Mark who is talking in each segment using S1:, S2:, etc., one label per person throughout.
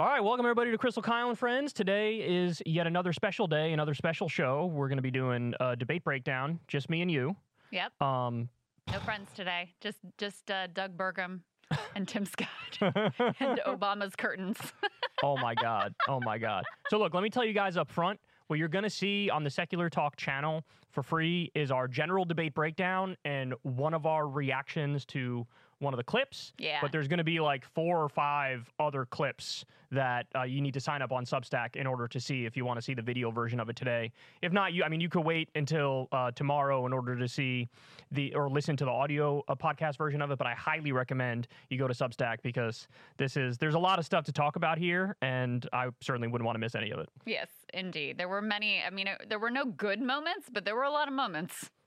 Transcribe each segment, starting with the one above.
S1: All right, welcome everybody to Krystal Kyle and Friends. Today is yet another special day, another special show. We're going to be doing a debate breakdown, just me and you.
S2: Yep.
S1: Um,
S2: No friends today. Just just uh, Doug Burgum and Tim Scott and Obama's curtains.
S1: oh my god, oh my god. So look, let me tell you guys up front. What you're going to see on the Secular Talk channel for free is our general debate breakdown and one of our reactions to one of the clips.
S2: Yeah.
S1: But there's going to be like four or five other clips that uh, you need to sign up on Substack in order to see if you want to see the video version of it today. If not, you I mean you could wait until uh, tomorrow in order to see the or listen to the audio uh, podcast version of it. But I highly recommend you go to Substack because this is there's a lot of stuff to talk about here, and I certainly wouldn't want to miss any of it.
S2: yes, indeed. There were many. I mean, uh, there were no good moments, but there were a lot of moments.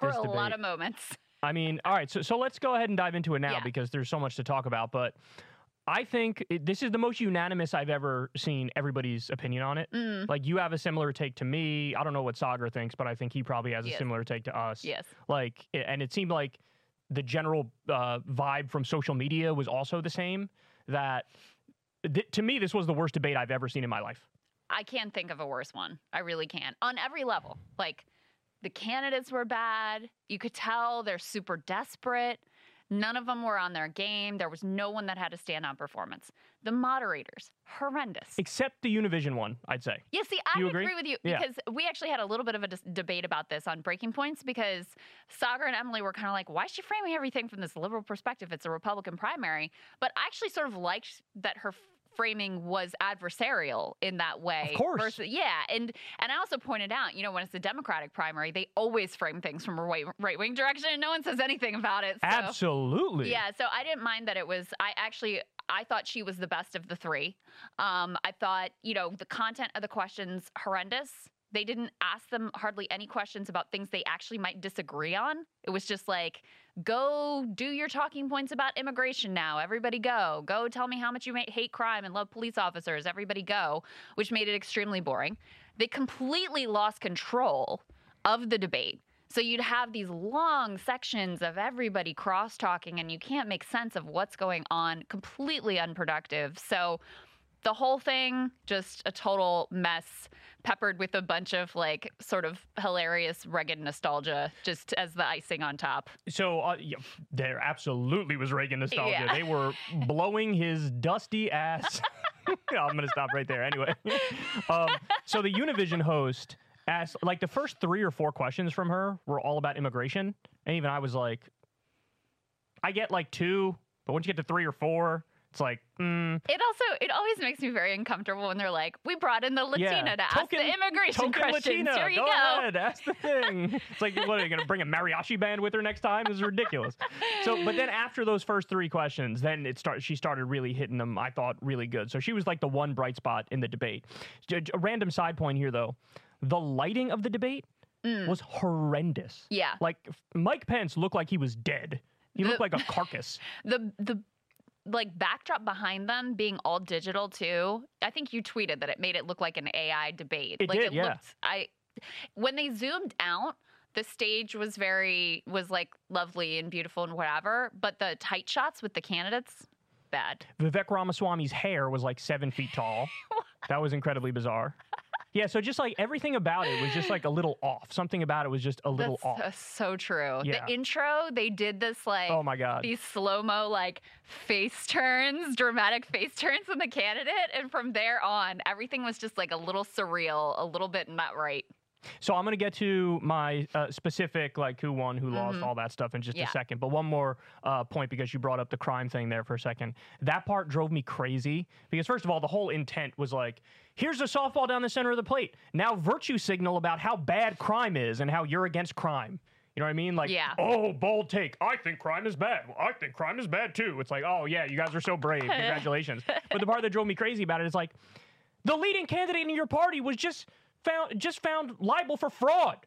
S2: There were a lot of moments.
S1: I mean, all right, so so let's go ahead and dive into it now
S2: Yeah.
S1: because there's so much to talk about. But I think it, this is the most unanimous I've ever seen everybody's opinion on it.
S2: Mm,
S1: Like you have a similar take to me. I don't know what Saagar thinks, but I think he probably has a
S2: Yes.
S1: similar take to us.
S2: yes.
S1: Like, and it seemed like the general uh, vibe from social media was also the same. That th- to me, this was the worst debate I've ever seen in my life.
S2: I can't think of a worse one. I really can't. On every level. Like the candidates were bad. You could tell they're super desperate. None of them were on their game. There was no one that had a standout performance. The moderators, horrendous.
S1: Except the Univision one, I'd say.
S2: Yeah, see, I
S1: agree?
S2: agree? with you
S1: Yeah.
S2: because we actually had a little bit of a dis- debate about this on Breaking Points because Saagar and Emily were kind of like, why is she framing everything from this liberal perspective? It's a Republican primary. But I actually sort of liked that her framing was adversarial in that way.
S1: Of course.
S2: Versus, yeah, and and I also pointed out, you know, when it's a Democratic primary, they always frame things from a right wing direction, and no one says anything about it. So.
S1: Absolutely.
S2: Yeah, so I didn't mind that it was. I actually I thought she was the best of the three. Um, I thought you know the content of the questions horrendous. They didn't ask them hardly any questions about things they actually might disagree on. It was just like, go do your talking points about immigration now. Everybody go. Go tell me how much you hate crime and love police officers. Everybody go, which made it extremely boring. They completely lost control of the debate. So you'd have these long sections of everybody cross talking, and you can't make sense of what's going on, completely unproductive. So the whole thing, just a total mess, peppered with a bunch of like sort of hilarious Reagan nostalgia, just as the icing on top.
S1: So uh, yeah, there absolutely was Reagan nostalgia.
S2: Yeah.
S1: They were blowing his dusty ass. I'm gonna stop right there. Anyway, um, so the Univision host asked like the first three or four questions from her were all about immigration, and even I was like, I get like two, but once you get to three or four, it's like, mm,
S2: It also it always makes me very uncomfortable when they're like, "We brought in the Latina
S1: Yeah.
S2: to ask
S1: Token-
S2: the immigration questions."
S1: Latina.
S2: Here you
S1: go,
S2: go.
S1: ahead, ask the thing. it's like, what are you gonna bring a mariachi band with her next time? This is ridiculous. So, but then after those first three questions, then it start. She started really hitting them. I thought really good. So she was like the one bright spot in the debate. A random side point here, though, the lighting of the debate was horrendous.
S2: Mm. Yeah.
S1: Like Mike Pence looked like he was dead. He looked
S2: The-
S1: like a carcass.
S2: the the like backdrop behind them being all digital too. I think you tweeted that it made it look like an AI debate.
S1: It
S2: like
S1: did,
S2: it
S1: yeah.
S2: looked I when they zoomed out, the stage was very was like lovely and beautiful and whatever, but the tight shots with the candidates bad.
S1: Vivek Ramaswamy's hair was like seven feet tall. that was incredibly bizarre. Yeah, so just like everything about it was just like a little off. Something about it was just a little
S2: That's
S1: off.
S2: uh, so true.
S1: Yeah.
S2: The intro, they did this like
S1: oh my god.
S2: these slow mo like face turns, dramatic face turns in the candidate, and from there on, everything was just like a little surreal, a little bit not right.
S1: So I'm gonna get to my uh, specific like who won, who lost,
S2: Mhm.
S1: all that stuff in just a second. But one more uh, point because you brought up the crime thing there for a second. That part drove me crazy because first of all, the whole intent was like, here's a softball down the center of the plate. Now virtue signal about how bad crime is and how you're against crime. You know what I mean? Like,
S2: Yeah.
S1: oh, bold take. I think crime is bad. Well, I think crime is bad too. It's like, oh yeah, you guys are so brave. Congratulations. but the part that drove me crazy about it is like, the leading candidate in your party was just found just found liable for fraud.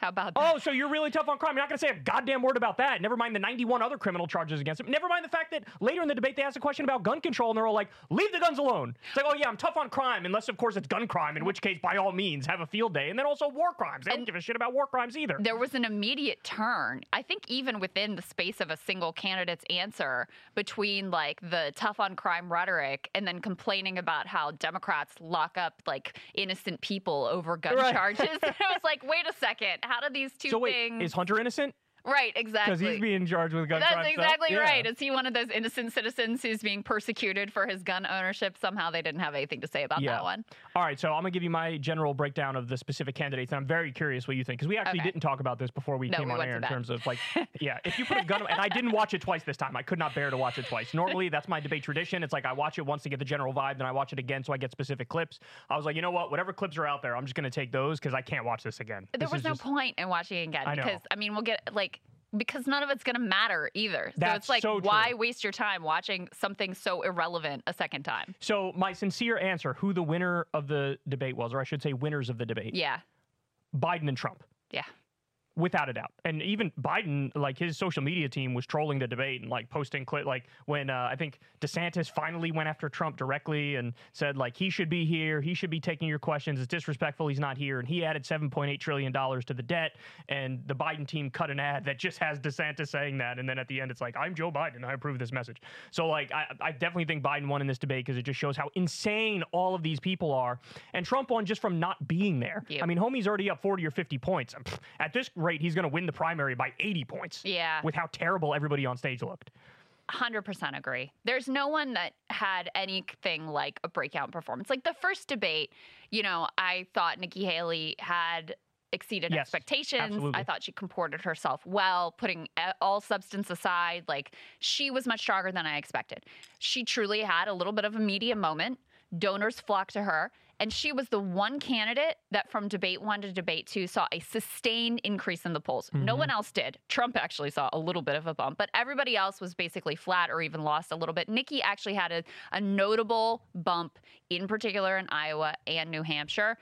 S2: How about that?
S1: Oh, so you're really tough on crime. You're not going to say a goddamn word about that. Never mind the 91 other criminal charges against him. Never mind the fact that later in the debate they asked a question about gun control and they're all like, leave the guns alone. It's like, oh, yeah, I'm tough on crime, unless, of course, it's gun crime, in which case, by all means, have a field day. And then also war crimes. They don't give a shit about war crimes either.
S2: there was an immediate turn i think even within the space of a single candidate's answer between like the tough on crime rhetoric and then complaining about how democrats lock up like innocent people over gun
S1: Right.
S2: charges i was like wait a second how do these two
S1: so wait,
S2: things
S1: is Hunter innocent?
S2: Right exactly.
S1: Because he's being charged with gun
S2: that's
S1: crimes. so-
S2: exactly right. Is he one of those innocent citizens who's being persecuted for his gun ownership? Somehow they didn't have anything to say about
S1: Yeah.
S2: that one.
S1: All right, so I'm gonna give you my general breakdown of the specific candidates, and I'm very curious what you think because we actually
S2: Okay.
S1: didn't talk about this before we
S2: No,
S1: came
S2: we
S1: on air in terms of like, yeah, if you put a gun, and I didn't watch it twice this time. I could not bear to watch it twice. Normally, that's my debate tradition. It's like I watch it once to get the general vibe, then I watch it again so I get specific clips. I was like, you know what, whatever clips are out there, I'm just gonna take those because I can't watch this again.
S2: There
S1: This
S2: was no
S1: just-
S2: point in watching it again
S1: I
S2: because I mean we'll get like because none of it's going to matter either. So it's like
S1: so
S2: why waste your time watching something so irrelevant a second time?
S1: So my sincere answer, who the winner of the debate was, or I should say, winners of the debate,
S2: Yeah.
S1: Biden and Trump.
S2: Yeah.
S1: Without a doubt. And even Biden, like his social media team, was trolling the debate and like posting clip. Like when uh, I think DeSantis finally went after Trump directly and said like he should be here, he should be taking your questions. It's disrespectful he's not here, and he added 7.8 trillion dollars to the debt. And the Biden team cut an ad that just has DeSantis saying that, and then at the end it's like I'm Joe Biden, I approve this message. So like I, I definitely think Biden won in this debate because it just shows how insane all of these people are, and Trump won just from not being there.
S2: Yep.
S1: I mean, homie's already up 40 or 50 points. At this rate, he's going to win the primary by 80 points.
S2: Yeah.
S1: With how terrible everybody on stage looked.
S2: 100% agree. There's no one that had anything like a breakout performance. Like the first debate, you know, I thought Nikki Haley had exceeded
S1: Yes,
S2: expectations.
S1: absolutely.
S2: I thought she comported herself well, putting all substance aside. Like she was much stronger than I expected. She truly had a little bit of a media moment. Donors flocked to her. And she was the one candidate that from debate one to debate two saw a sustained increase in the polls. No
S1: Mhm.
S2: one else did. Trump actually saw a little bit of a bump, but everybody else was basically flat or even lost a little bit. Nikki actually had a, a notable bump, in particular in Iowa and New Hampshire.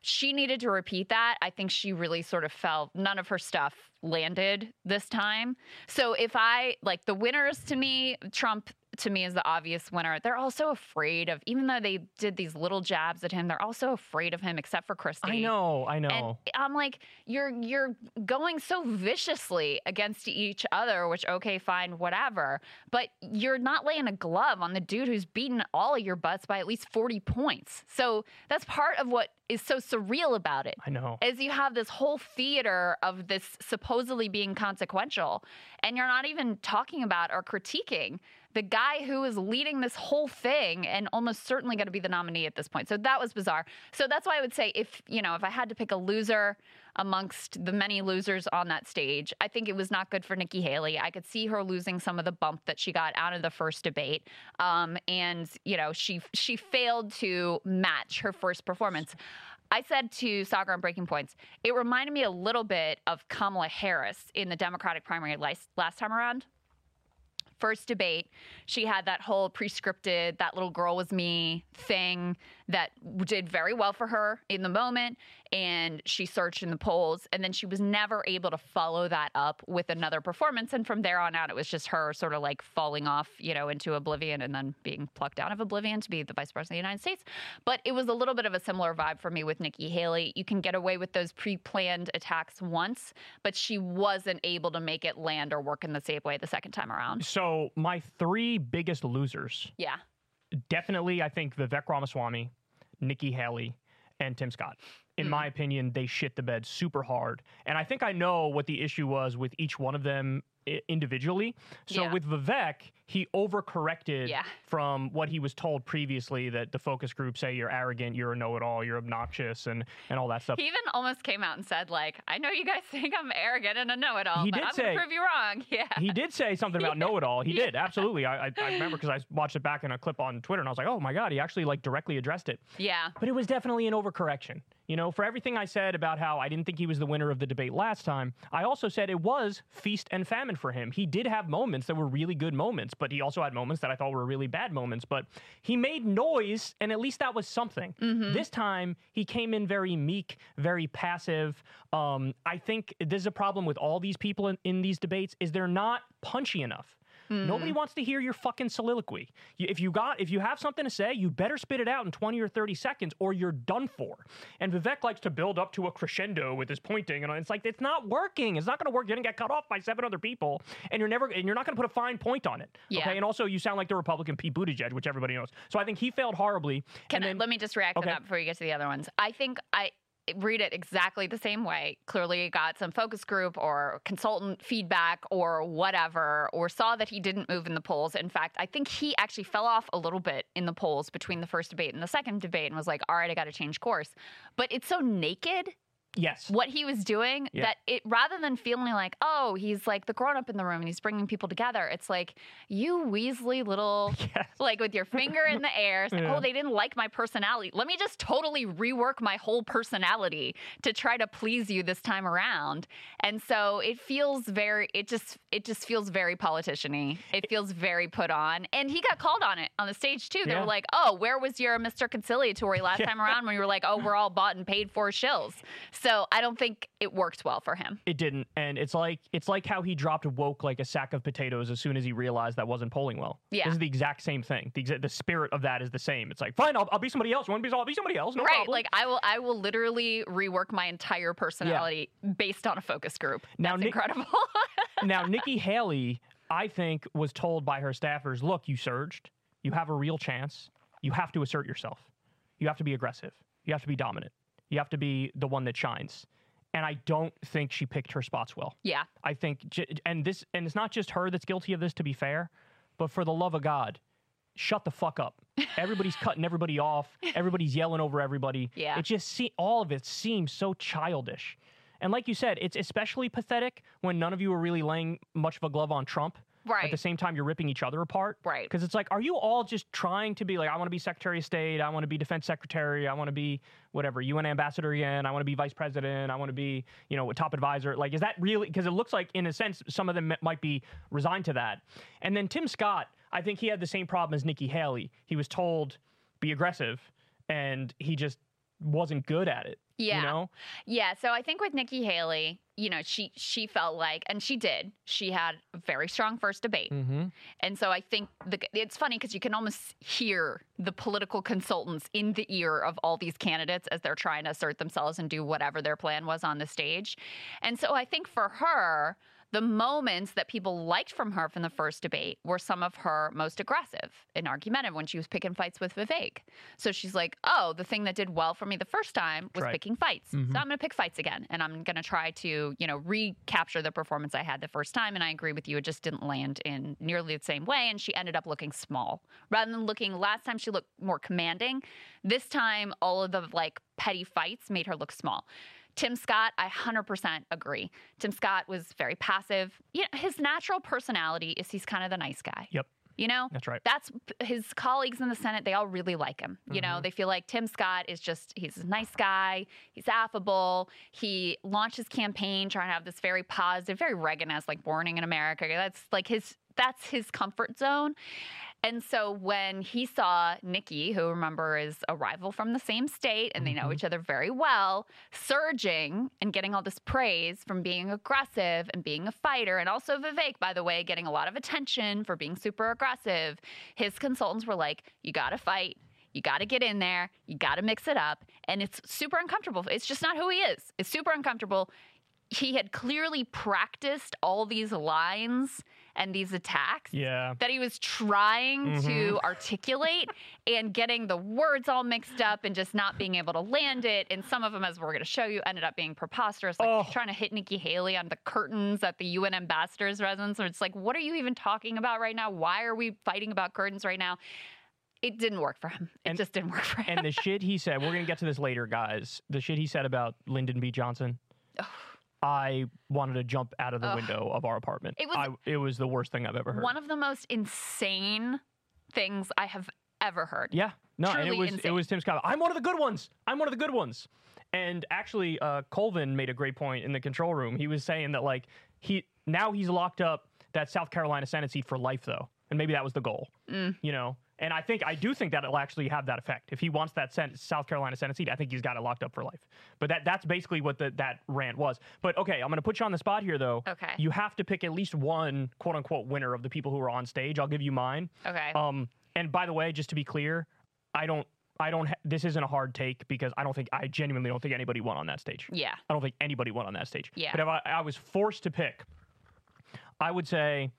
S2: She needed to repeat that. I think she really sort of fell, none of her stuff landed this time. So if I, like the winners to me, Trump to me is the obvious winner. They're also afraid of, even though they did these little jabs at him, they're also afraid of him, except for Christie.
S1: I know, I know.
S2: And I'm like, you're you're going so viciously against each other, which okay, fine, whatever. But you're not laying a glove on the dude who's beaten all of your butts by at least 40 points. So that's part of what is so surreal about it.
S1: I know.
S2: Is you have this whole theater of this supposedly being consequential, and you're not even talking about or critiquing the guy who is leading this whole thing and almost certainly going to be the nominee at this point. So that was bizarre. So that's why I would say if, you know, if I had to pick a loser amongst the many losers on that stage, I think it was not good for Nikki Haley. I could see her losing some of the bump that she got out of the first debate. Um, and, you know, she she failed to match her first performance. I said to Saagar on Breaking Points, it reminded me a little bit of Kamala Harris in the Democratic primary last, last time around first debate, she had that whole pre-scripted "that little girl was me" thing that did very well for her in the moment, and she searched in the polls, and then she was never able to follow that up with another performance. And from there on out, it was just her sort of like falling off, you know, into oblivion, and then being plucked out of oblivion to be the vice president of the United States. But it was a little bit of a similar vibe for me with Nikki Haley. You can get away with those pre-planned attacks once, but she wasn't able to make it land or work in the same way the second time around.
S1: So my three biggest losers,
S2: Yeah.
S1: definitely, I think Vivek Ramaswamy, Nikki Haley, and Tim Scott. In my mm-hmm. opinion, they shit the bed super hard. And I think I know what the issue was with each one of them i- individually. So
S2: Yeah.
S1: with Vivek, he overcorrected
S2: Yeah.
S1: from what he was told previously that the focus group say you're arrogant, you're a know-it-all, you're obnoxious, and and all that stuff.
S2: He even almost came out and said, like, I know you guys think I'm arrogant and a know-it-all,
S1: He
S2: but
S1: did
S2: I'm
S1: say-
S2: gonna prove you wrong. Yeah.
S1: he did say something about know-it-all. He did absolutely. I, I, I remember because I watched it back in a clip on Twitter, and I was like, oh my god, he actually like directly addressed it.
S2: yeah.
S1: But it was definitely an overcorrection. You know, for everything I said about how I didn't think he was the winner of the debate last time, I also said it was feast and famine for him. He did have moments that were really good moments, but he also had moments that I thought were really bad moments. But he made noise, and at least that was something.
S2: Mhm.
S1: This time, he came in very meek, very passive. Um, I think this is a problem with all these people in, in these debates is they're not punchy enough. Nobody
S2: Mm.
S1: wants to hear your fucking soliloquy. You- If you got, if you have something to say, you better spit it out in 20 or 30 seconds, or you're done for. And Vivek likes to build up to a crescendo with his pointing, and it's like it's not working. It's not going to work. You're going to get cut off by seven other people, and you're never, and you're not going to put a fine point on it.
S2: Yeah.
S1: Okay. And also, you sound like the Republican Pete Buttigieg, which everybody knows. So I think he failed horribly.
S2: Can I,
S1: then,
S2: let me just react
S1: Okay.
S2: to that before you get to the other ones. I think I read it exactly the same way. Clearly got some focus group or consultant feedback or whatever, or saw that he didn't move in the polls. In fact, I think he actually fell off a little bit in the polls between the first debate and the second debate and was like, all right, I got to change course. But it's so naked
S1: yes.
S2: what he was doing
S1: Yeah.
S2: that it rather than feeling like oh he's like the grown up in the room and he's bringing people together it's like you weaselly little
S1: Yes.
S2: like with your finger in the air
S1: Yeah.
S2: oh they didn't like my personality let me just totally rework my whole personality to try to please you this time around and so it feels very it just it just feels very politician-y it feels very put on and he got called on it on the stage too they
S1: Yeah.
S2: were like oh where was your mr conciliatory last time around when you were like oh we're all bought and paid for shills so I don't think it worked well for him.
S1: It didn't, and it's like it's like how he dropped woke like a sack of potatoes as soon as he realized that wasn't polling well.
S2: Yeah.
S1: this is the exact same thing. The exa- the spirit of that is the same. It's like fine, I'll, I'll be somebody else. You want to be? I'll be somebody else. No
S2: right.
S1: problem.
S2: Like I will I will literally rework my entire personality based on a focus group.
S1: Now,
S2: That's
S1: Nick-
S2: incredible.
S1: now Nikki Haley, I think, was told by her staffers, "Look, you surged. You have a real chance. You have to assert yourself. You have to be aggressive. You have to be dominant. You have to be the one that shines." And I don't think she picked her spots well.
S2: yeah.
S1: I think, and this, and it's not just her that's guilty of this. To be fair, but for the love of God, shut the fuck up. Everybody's cutting everybody off. Everybody's yelling over everybody.
S2: Yeah.
S1: It just see all of it seems so childish. And like you said, it's especially pathetic when none of you are really laying much of a glove on Trump. At the same time, you're ripping each other apart.
S2: Right.
S1: Because it's like, are you all just trying to be like, I want to be Secretary of State, I want to be Defense Secretary, I want to be whatever, UN Ambassador again, I want to be Vice President, I want to be, you know, a top advisor. Like, is that really? Because it looks like, in a sense, some of them might be resigned to that. And then Tim Scott, I think he had the same problem as Nikki Haley. He was told, be aggressive, and he just wasn't good at it.
S2: Yeah.
S1: You know?
S2: Yeah, so I think with Nikki Haley, you know, she she felt like, and she did. She had a very strong first debate,
S1: Mm-hmm.
S2: and so I think the it's funny because you can almost hear the political consultants in the ear of all these candidates as they're trying to assert themselves and do whatever their plan was on the stage, and so I think for her. The moments that people liked from her from the first debate were some of her most aggressive and argumentative when she was picking fights with Vivek. So she's like, oh, the thing that did well for me the first time was
S1: Right.
S2: picking fights.
S1: Mhm.
S2: So I'm going to pick fights again, and I'm going to try to, you know, recapture the performance I had the first time. And I agree with you; it just didn't land in nearly the same way, and she ended up looking small rather than looking. Last time she looked more commanding. This time, all of the like petty fights made her look small. Tim Scott, I 100% agree. Tim Scott was very passive. You know, his natural personality is he's kind of the nice guy.
S1: Yep.
S2: You know,
S1: That's right.
S2: that's his colleagues in the Senate. They all really like him. You know,
S1: Mhm.
S2: they feel like Tim Scott is just, he's a nice guy. He's affable. He launched his campaign trying to have this very positive, very Reagan-esque, like morning in America. That's like his, that's his comfort zone. And so when he saw Nikki, who remember is a rival from the same state and they know
S1: Mhm.
S2: each other very well, surging and getting all this praise from being aggressive and being a fighter, and also Vivek, by the way, getting a lot of attention for being super aggressive, his consultants were like, you got to fight. You got to get in there. You got to mix it up. And it's super uncomfortable. It's just not who he is. It's super uncomfortable. He had clearly practiced all these lines and these attacks
S1: Yeah.
S2: that he was trying to
S1: Mhm.
S2: articulate and getting the words all mixed up and just not being able to land it. And some of them, as we're going to show you, ended up being preposterous, like
S1: Oh.
S2: trying to hit Nikki Haley on the curtains at the UN ambassador's residence. Or it's like, what are you even talking about right now? Why are we fighting about curtains right now? It didn't work for him. It
S1: And-
S2: just didn't work for him.
S1: And the shit he said, we're gonna get to this later, guys. The shit he said about Lyndon B. Johnson.
S2: Ugh.
S1: I wanted to jump out of the
S2: Ugh.
S1: window of our apartment.
S2: It was-
S1: I, it was the worst thing I've ever heard.
S2: One of the most insane things I have ever heard.
S1: yeah, no, and it
S2: truly
S1: was it
S2: insane.
S1: was Tim Scott. I'm one of the good ones. I'm one of the good ones. And actually, uh, Colvin made a great point in the control room. He was saying that like he now he's locked up that South Carolina Senate seat for life though, and maybe that was the goal.
S2: Mm.
S1: You know, and I think I do think that it'll actually have that effect. If he wants that Sen- South Carolina Senate seat, I think he's got it locked up for life. But that that's basically what the, that rant was. But okay, I'm going to put you on the spot here though.
S2: Okay.
S1: You have to pick at least one quote unquote winner of the people who are on stage. I'll give you mine.
S2: Okay.
S1: Um, and by the way, just to be clear, I don't. I don't. Ha- this isn't a hard take because I don't think I genuinely don't think anybody won on that stage.
S2: yeah.
S1: I don't think anybody won on that stage.
S2: Yeah.
S1: But if I, I was forced to pick, I would say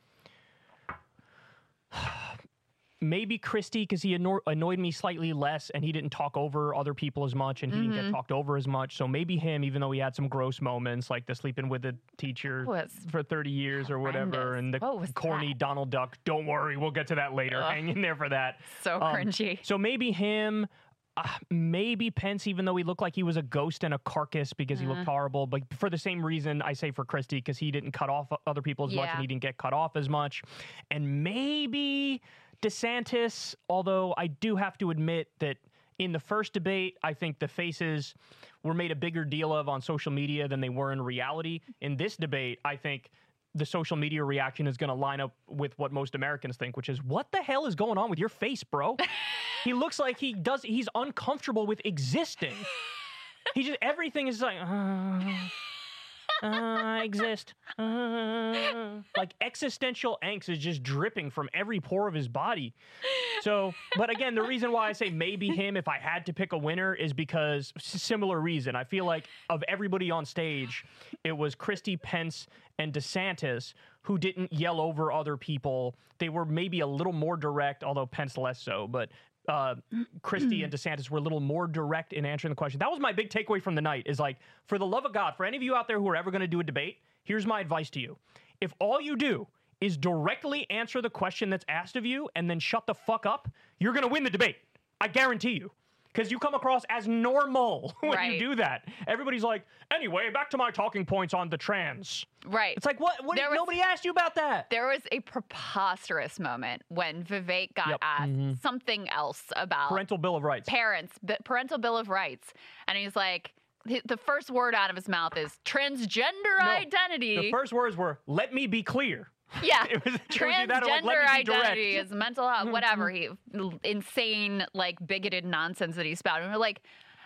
S1: maybe Christie because he anno- annoyed me slightly less and he didn't talk over other people as much and he didn't get
S2: Mm-hmm.
S1: talked over as much. So maybe him, even though he had some gross moments like the sleeping with the teacher for 30 years or whatever
S2: horrendous.
S1: and the
S2: What
S1: corny
S2: that?
S1: Donald Duck. Don't worry, we'll get to that later.
S2: Ugh.
S1: Hang in there for that.
S2: So
S1: Um,
S2: cringy.
S1: So maybe him, uh, maybe Pence, even though he looked like he was a ghost and a carcass because he
S2: Mm-hmm.
S1: looked horrible. But for the same reason, I say for Christie because he didn't cut off other people as much and he didn't get cut off as much. And maybe DeSantis, although I do have to admit that in the first debate, I think the faces were made a bigger deal of on social media than they were in reality. In this debate, I think the social media reaction is going to line up with what most Americans think, which is what the hell is going on with your face, bro? he looks like he does he's uncomfortable with existing. He just everything is like uh, I exist. Uh, like existential angst is just dripping from every pore of his body. So, but again, the reason why I say maybe him if I had to pick a winner is because similar reason. I feel like of everybody on stage, it was Christie Pence and DeSantis who didn't yell over other people. They were maybe a little more direct, although Pence less so, but uh, Christie and DeSantis were a little more direct in answering the question. That was my big takeaway from the night is like, for the love of God, for any of you out there who are ever going to do a debate, here's my advice to you. If all you do is directly answer the question that's asked of you and then shut the fuck up, you're going to win the debate. I guarantee you. Because you come across as normal when you do that. Everybody's like, anyway, back to my talking points on the trans.
S2: Right.
S1: It's like, what? what
S2: There was-
S1: nobody asked you about that.
S2: There was a preposterous moment when Vivek got
S1: Yep.
S2: asked
S1: Mhm.
S2: something else about
S1: Parental Bill of Rights.
S2: parents, b- parental bill of rights, and he's like, the first word out of his mouth is transgender
S1: No,
S2: identity.
S1: The first words were, let me be clear.
S2: yeah,
S1: It was, it was or like,
S2: transgender
S1: let me be direct.
S2: identity is mental health, whatever. He insane, like bigoted nonsense that he spouted. And we're like,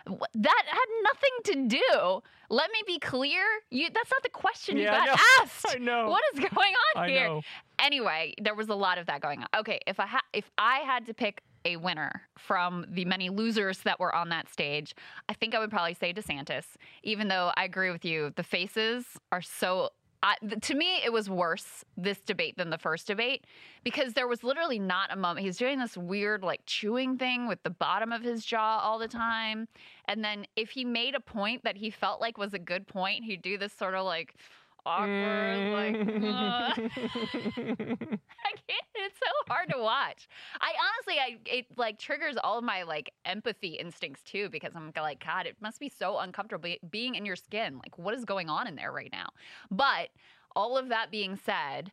S2: that had nothing to do. Let me be clear. You that's not the question
S1: Yeah,
S2: you got asked.
S1: I know.
S2: What is going on
S1: I
S2: here?
S1: know.
S2: Anyway, there was a lot of that going on. Okay, if I ha- if I had to pick a winner from the many losers that were on that stage, I think I would probably say DeSantis. Even though I agree with you, the faces are so. I, to me, it was worse this debate than the first debate because there was literally not a moment. He's doing this weird, like chewing thing with the bottom of his jaw all the time. And then if he made a point that he felt like was a good point, he'd do this sort of like awkward, like. I can't. It's so hard to watch. I honestly, I it like triggers all of my like empathy instincts too because I'm like, God, it must be so uncomfortable being in your skin. Like, what is going on in there right now? But all of that being said,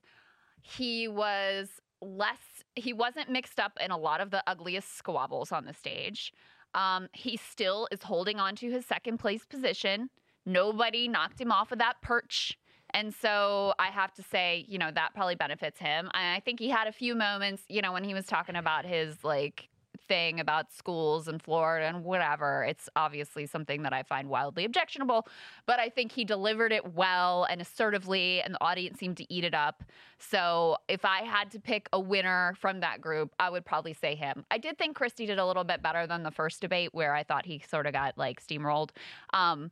S2: he was less. He wasn't mixed up in a lot of the ugliest squabbles on the stage. Um, he still is holding on to his second place position. Nobody knocked him off of that perch. And so I have to say, you know, that probably benefits him. I think he had a few moments, you know, when he was talking about his like thing about schools in Florida and whatever. It's obviously something that I find wildly objectionable, but I think he delivered it well and assertively, and the audience seemed to eat it up. So if I had to pick a winner from that group, I would probably say him. I did think Christie did a little bit better than the first debate, where I thought he sort of got like steamrolled. Um,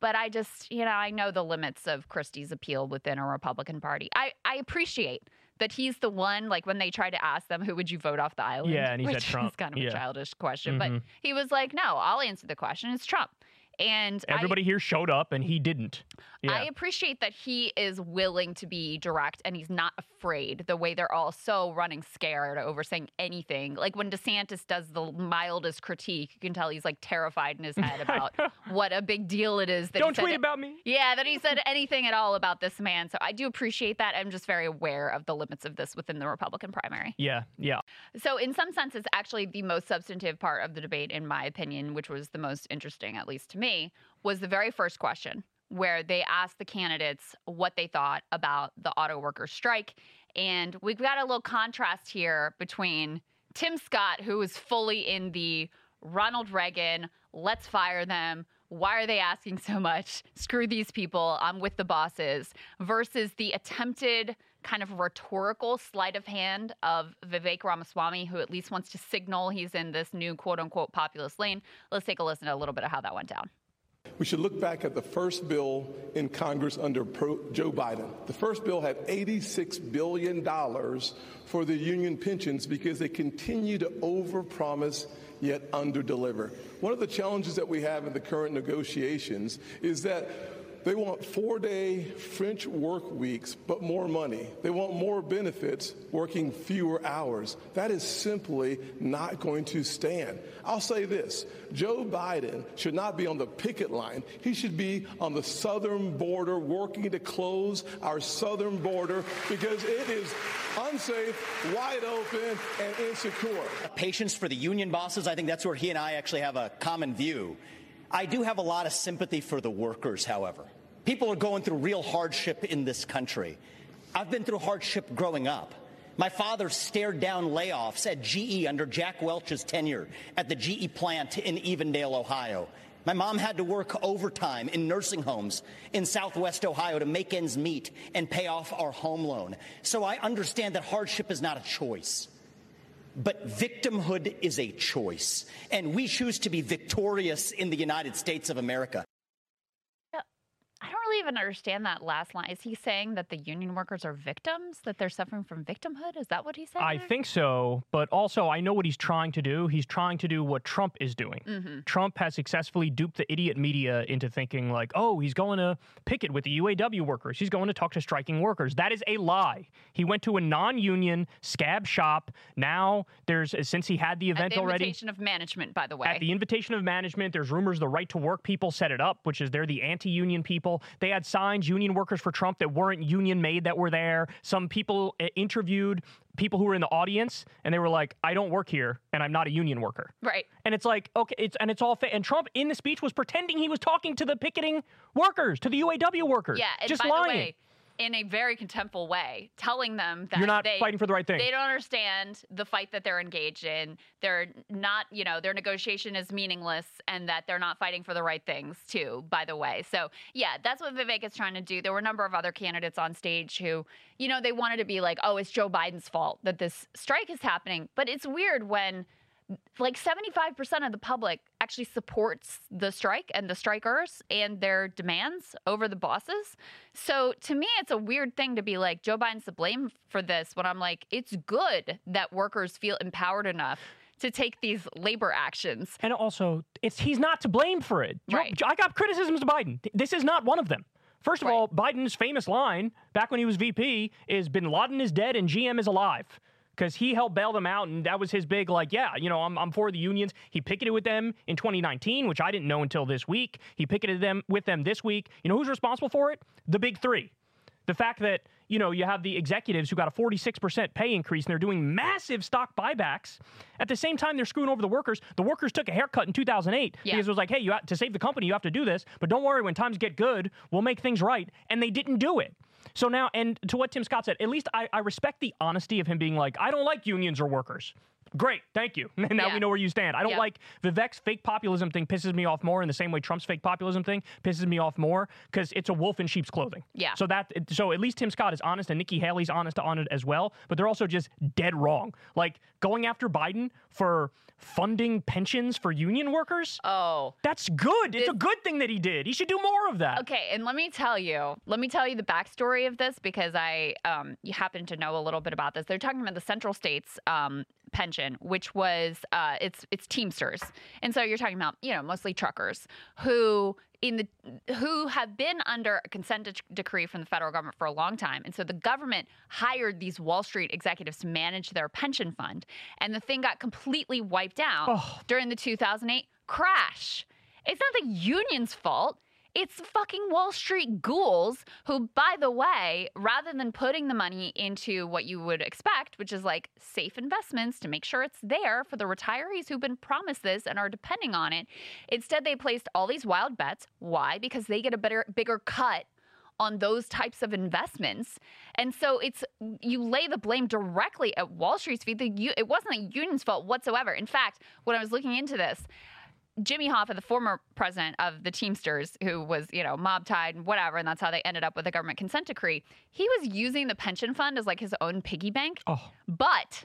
S2: but I just, you know, I know the limits of Christie's appeal within a Republican Party. I, I appreciate that he's the one, like when they try to ask them, who would you vote off the island?
S1: Yeah, and he said
S2: which
S1: Trump.
S2: is kind of
S1: Yeah.
S2: a childish question,
S1: Mhm.
S2: but he was like, no, I'll answer the question. It's Trump. And I-
S1: Everybody here showed up and he didn't. Yeah.
S2: I appreciate that he is willing to be direct and he's not afraid the way they're all so running scared over saying anything. Like when DeSantis does the mildest critique, you can tell he's like terrified in his head about what a big deal it is that
S1: Don't tweet about me.
S2: yeah, that he said anything at all about this man. So I do appreciate that. I'm just very aware of the limits of this within the Republican primary.
S1: Yeah, yeah.
S2: So, in some sense, it's actually the most substantive part of the debate, in my opinion, which was the most interesting, at least to me. Me was the very first question where they asked the candidates what they thought about the auto workers strike. And we've got a little contrast here between Tim Scott, who is fully in the Ronald Reagan, let's fire them. Why are they asking so much? Screw these people. I'm with the bosses. Versus the attempted kind of rhetorical sleight of hand of Vivek Ramaswamy, who at least wants to signal he's in this new quote unquote populist lane. Let's take a listen to a little bit of how that went down.
S3: We should look back at the first bill in Congress under Joe Biden. The first bill had $86 billion for the union pensions because they continue to overpromise yet underdeliver. One of the challenges that we have in the current negotiations is that they want four day French work weeks, but more money. They want more benefits, working fewer hours. That is simply not going to stand. I'll say this Joe Biden should not be on the picket line. He should be on the southern border, working to close our southern border because it is unsafe, wide open, and insecure.
S4: Patience for the union bosses, I think that's where he and I actually have a common view. I do have a lot of sympathy for the workers, however. People are going through real hardship in this country. I've been through hardship growing up. My father stared down layoffs at GE under Jack Welch's tenure at the GE plant in Evendale, Ohio. My mom had to work overtime in nursing homes in southwest Ohio to make ends meet and pay off our home loan. So I understand that hardship is not a choice. But victimhood is a choice, and we choose to be victorious in the United States of America.
S2: Really even understand that last line. Is he saying that the union workers are victims, that they're suffering from victimhood? Is that what he's saying?
S1: I think so, but also I know what he's trying to do. He's trying to do what Trump is doing.
S2: Mm-hmm.
S1: Trump has successfully duped the idiot media into thinking, like, oh, he's going to picket with the UAW workers. He's going to talk to striking workers. That is a lie. He went to a non union scab shop. Now, there's, since he had the event
S2: At the
S1: already.
S2: invitation of management, by the way.
S1: At the invitation of management, there's rumors the right to work people set it up, which is they're the anti union people. They had signs, union workers for Trump, that weren't union made that were there. Some people uh, interviewed people who were in the audience, and they were like, I don't work here, and I'm not a union worker.
S2: right.
S1: And it's like, okay, it's and it's all fa- and Trump in the speech was pretending he was talking to the picketing workers, to the UAW workers.
S2: Yeah,
S1: just lying.
S2: In a very contemptful way, telling them that
S1: You're not
S2: they,
S1: fighting for the right thing.
S2: They don't understand the fight that they're engaged in. They're not, you know, their negotiation is meaningless and that they're not fighting for the right things, too, by the way. So, yeah, that's what Vivek is trying to do. There were a number of other candidates on stage who, you know, they wanted to be like, oh, it's Joe Biden's fault that this strike is happening. But it's weird when like 75% of the public actually supports the strike and the strikers and their demands over the bosses. So to me, it's a weird thing to be like, Joe Biden's to blame for this when I'm like, it's good that workers feel empowered enough to take these labor actions.
S1: And also, it's he's not to blame for it. Joe-
S2: Right.
S1: I got criticisms of Biden. This is not one of them. First of
S2: Right.
S1: all, Biden's famous line back when he was VP is "Bin Laden is dead and GM is alive." Because he helped bail them out, and that was his big, like, yeah, you know, I'm, I'm for the unions. He picketed with them in 2019, which I didn't know until this week. He picketed them with them this week. You know who's responsible for it? The big three. The fact that, you know, you have the executives who got a 46% pay increase and they're doing massive stock buybacks. At the same time, they're screwing over the workers. The workers took a haircut in 2008
S2: Yeah.
S1: because it was like, hey, you have, to save the company, you have to do this. But don't worry, when times get good, we'll make things right. And they didn't do it. So now, and to what Tim Scott said, at least I, I respect the honesty of him being like, I don't like unions or workers. Great, thank you. now
S2: Yeah.
S1: we know where you stand. I don't
S2: Yeah.
S1: like Vivek's fake populism thing pisses me off more in the same way Trump's fake populism thing pisses me off more because it's a wolf in sheep's clothing.
S2: Yeah.
S1: So that so at least Tim Scott is honest and Nikki Haley's honest on it as well, but they're also just dead wrong. Like going after Biden for funding pensions for union workers.
S2: Oh.
S1: That's good. It's a good thing that he did. He should do more of that.
S2: Okay, and let me tell you, let me tell you the backstory of this because I um, you happen to know a little bit about this. They're talking about the Central States um, pension, which was uh, it's it's Teamsters, and so you're talking about you know mostly truckers who in the who have been under a consent de- decree from the federal government for a long time, and so the government hired these Wall Street executives to manage their pension fund, and the thing got completely wiped out
S1: Oh.
S2: during the 2008 crash. It's not the union's fault. It's fucking Wall Street ghouls who, by the way, rather than putting the money into what you would expect, which is like safe investments to make sure it's there for the retirees who've been promised this and are depending on it, instead they placed all these wild bets. Why? Because they get a better, bigger cut on those types of investments. And so it's you lay the blame directly at Wall Street's feet. The, it wasn't the union's fault whatsoever. In fact, when I was looking into this, Jimmy Hoffa, the former president of the Teamsters, who was, you know, mob tied and whatever, and that's how they ended up with the government consent decree, he was using the pension fund as like his own piggy bank.
S1: Oh.
S2: But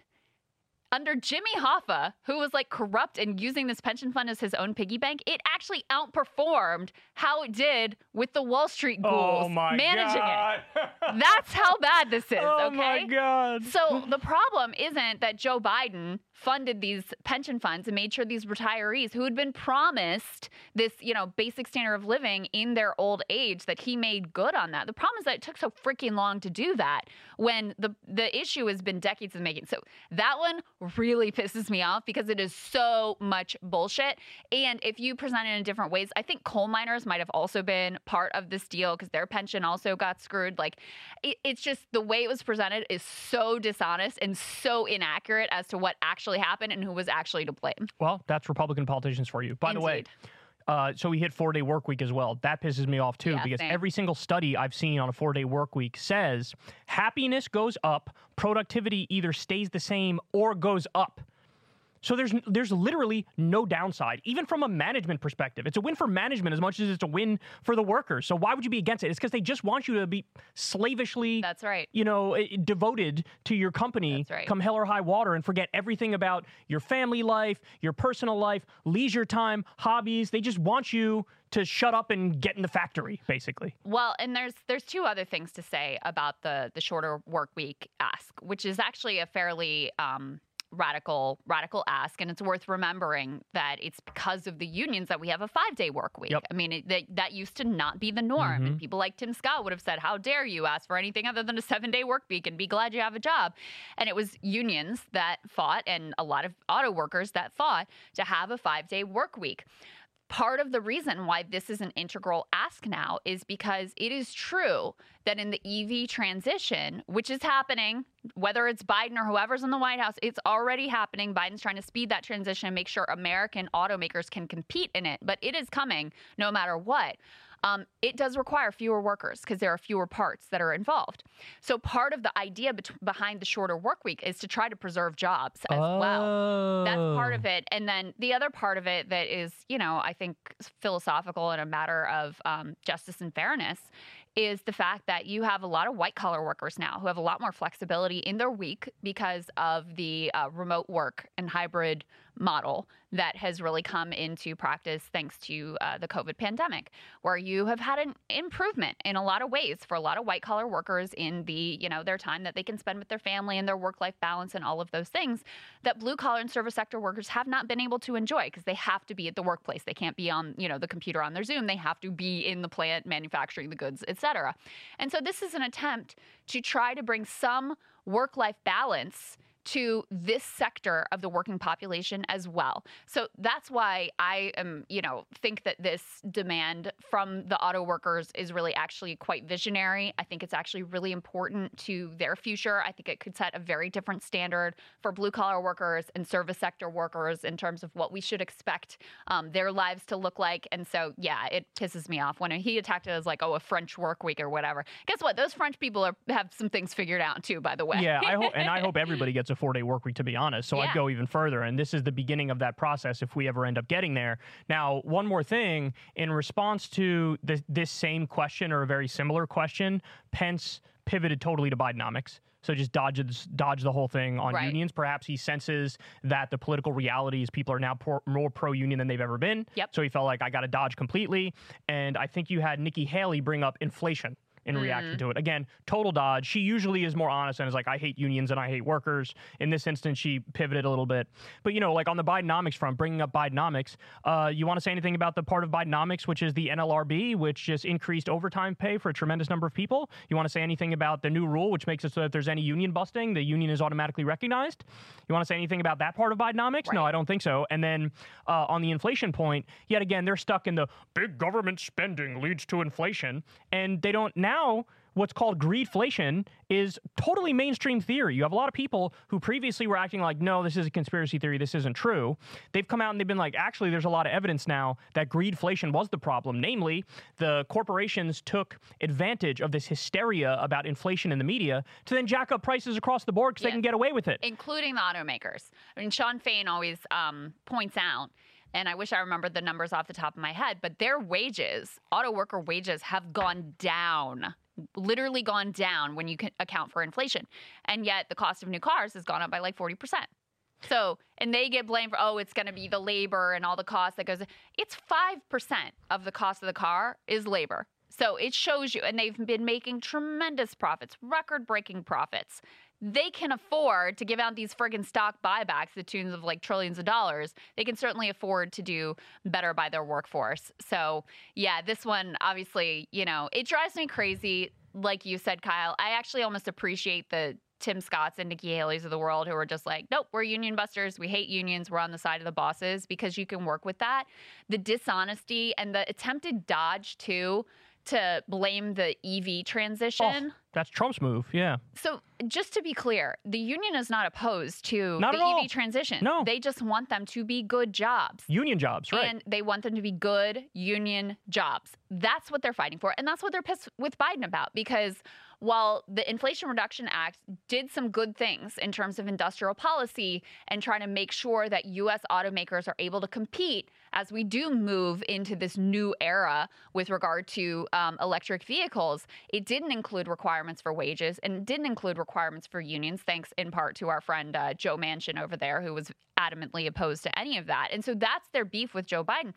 S2: under Jimmy Hoffa, who was like corrupt and using this pension fund as his own piggy bank, it actually outperformed how it did with the Wall Street oh ghouls
S1: oh
S2: managing
S1: God.
S2: it. That's how bad this is,
S1: oh
S2: okay?
S1: my God.
S2: So the problem isn't that Joe Biden funded these pension funds and made sure these retirees who had been promised this, you know, basic standard of living in their old age that he made good on that. The problem is that it took so freaking long to do that when the the issue has been decades in the making. So that one really pisses me off because it is so much bullshit. And if you present it in different ways, I think coal miners might have also been part of this deal because their pension also got screwed. Like it, it's just the way it was presented is so dishonest and so inaccurate as to what actually happened and who was actually to blame.
S1: Well, that's Republican politicians for you. By the way, uh, so we hit four day work week as well. That pisses me off too
S2: Yeah,
S1: because
S2: same.
S1: every single study I've seen on a four day work week says happiness goes up, productivity either stays the same or goes up. So there's there's literally no downside, even from a management perspective. It's a win for management as much as it's a win for the workers. So why would you be against it? It's because they just want you to be slavishly,
S2: That's right.
S1: you know, eh, devoted to your company,
S2: That's right.
S1: come hell or high water, and forget everything about your family life, your personal life, leisure time, hobbies. They just want you to shut up and get in the factory, basically.
S2: Well, and there's there's two other things to say about the the shorter work week ask, which is actually a fairly um, radical radical ask, and it's worth remembering that it's because of the unions that we have a five day work week.
S1: Yep.
S2: I mean, it, that, that used to not be the norm, and mm-hmm. people like Tim Scott would have said, "How dare you ask for anything other than a seven day work week and be glad you have a job?" And it was unions that fought, and a lot of auto workers that fought to have a five day work week part of the reason why this is an integral ask now is because it is true that in the EV transition, which is happening, whether it's Biden or whoever's in the White House, it's already happening. Biden's trying to speed that transition and make sure American automakers can compete in it, but it is coming no matter what. Um, it does require fewer workers because there are fewer parts that are involved. So, part of the idea bet- behind the shorter work week is to try to preserve jobs as well. That's part
S1: Oh.
S2: of it. And then the other part of it that is, you know, I think philosophical and a matter of um, justice and fairness is the fact that you have a lot of white collar workers now who have a lot more flexibility in their week because of the uh, remote work and hybrid model that has really come into practice thanks to uh, the COVID pandemic, where you have had an improvement in a lot of ways for a lot of white collar workers in the, you know, their time that they can spend with their family and their work life balance and all of those things that blue collar and service sector workers have not been able to enjoy because they have to be at the workplace. They can't be on, you know, the computer on their Zoom. They have to be in the plant manufacturing the goods, et cetera. And so this is an attempt to try to bring some work life balance to this sector of the working population as well. So that's why I am, you know, think that this demand from the auto workers is really actually quite visionary. I think it's actually really important to their future. I think it could set a very different standard for blue collar workers and service sector workers in terms of what we should expect um, their lives to look like. And so, yeah, it pisses me off when he attacked it as like, oh, a French work week or whatever. Guess what? Those French people are, have some things figured out too, by the way.
S1: Yeah, I hope, and I hope everybody gets a four day work week. To be honest, so I'd go even further, and this is the beginning of that process if we ever end up getting there. Now, one more thing in response to this, this same question or a very similar question, Pence pivoted totally to Bidenomics. So just dodges dodge the whole thing on
S2: Right.
S1: unions. Perhaps he senses that the political reality is people are now pro, more pro union than they've ever been.
S2: Yep.
S1: So he felt like I got to dodge completely. And I think you had Nikki Haley bring up inflation in reaction to it. Again, total dodge. She usually is more honest and is like, I hate unions and I hate workers. In this instance, she pivoted a little bit. But, you know, like on the Bidenomics front, bringing up Bidenomics, uh, you want to say anything about the part of Bidenomics, which is the NLRB, which just increased overtime pay for a tremendous number of people? You want to say anything about the new rule, which makes it so that if there's any union busting, the union is automatically recognized? You want to say anything about that part of Bidenomics? No, I don't think so. And then uh, on the inflation point, yet again, they're stuck in the big government spending leads to inflation. And they don't now. Now what's called greedflation is totally mainstream theory. You have a lot of people who previously were acting like, no, this is a conspiracy theory, this isn't true. They've come out and they've been like, actually, there's a lot of evidence now that greedflation was the problem. Namely, the corporations took advantage of this hysteria about inflation in the media to then jack up prices across the board because they can get away with it.
S2: including the automakers. I mean, Shawn Fain always um, points out, and I wish I remembered the numbers off the top of my head, but their wages, auto worker wages, have gone down. Literally gone down when you can account for inflation. And yet the cost of new cars has gone up by like 40%. So, and they get blamed for, oh, it's going to be the labor and all the cost that goes. It's 5% of the cost of the car is labor. So it shows you, and they've been making tremendous profits, record breaking profits. They can afford to give out these friggin' stock buybacks, the tunes of like trillions of dollars. They can certainly afford to do better by their workforce. So, yeah, this one, obviously, you know, it drives me crazy. Like you said, Kyle, I actually almost appreciate the Tim Scotts and Nikki Haley's of the world who are just like, nope, we're union busters. We hate unions. We're on the side of the bosses because you can work with that. The dishonesty and the attempted dodge, too, to blame the EV oh, transition.
S1: Oh, that's Trump's move. Yeah.
S2: So, just to be clear, the union is not opposed to
S1: Not
S2: the
S1: all.
S2: EV transition.
S1: No.
S2: They just want them to be good jobs.
S1: Union jobs, right?
S2: And they want them to be good union jobs. That's what they're fighting for. And that's what they're pissed with Biden about because while the Inflation Reduction Act did some good things in terms of industrial policy and trying to make sure that U.S. automakers are able to compete as we do move into this new era with regard to um, electric vehicles, it didn't include requirements for wages and didn't include requirements for unions, thanks in part to our friend uh, Joe Manchin over there, who was adamantly opposed to any of that. And so that's their beef with Joe Biden.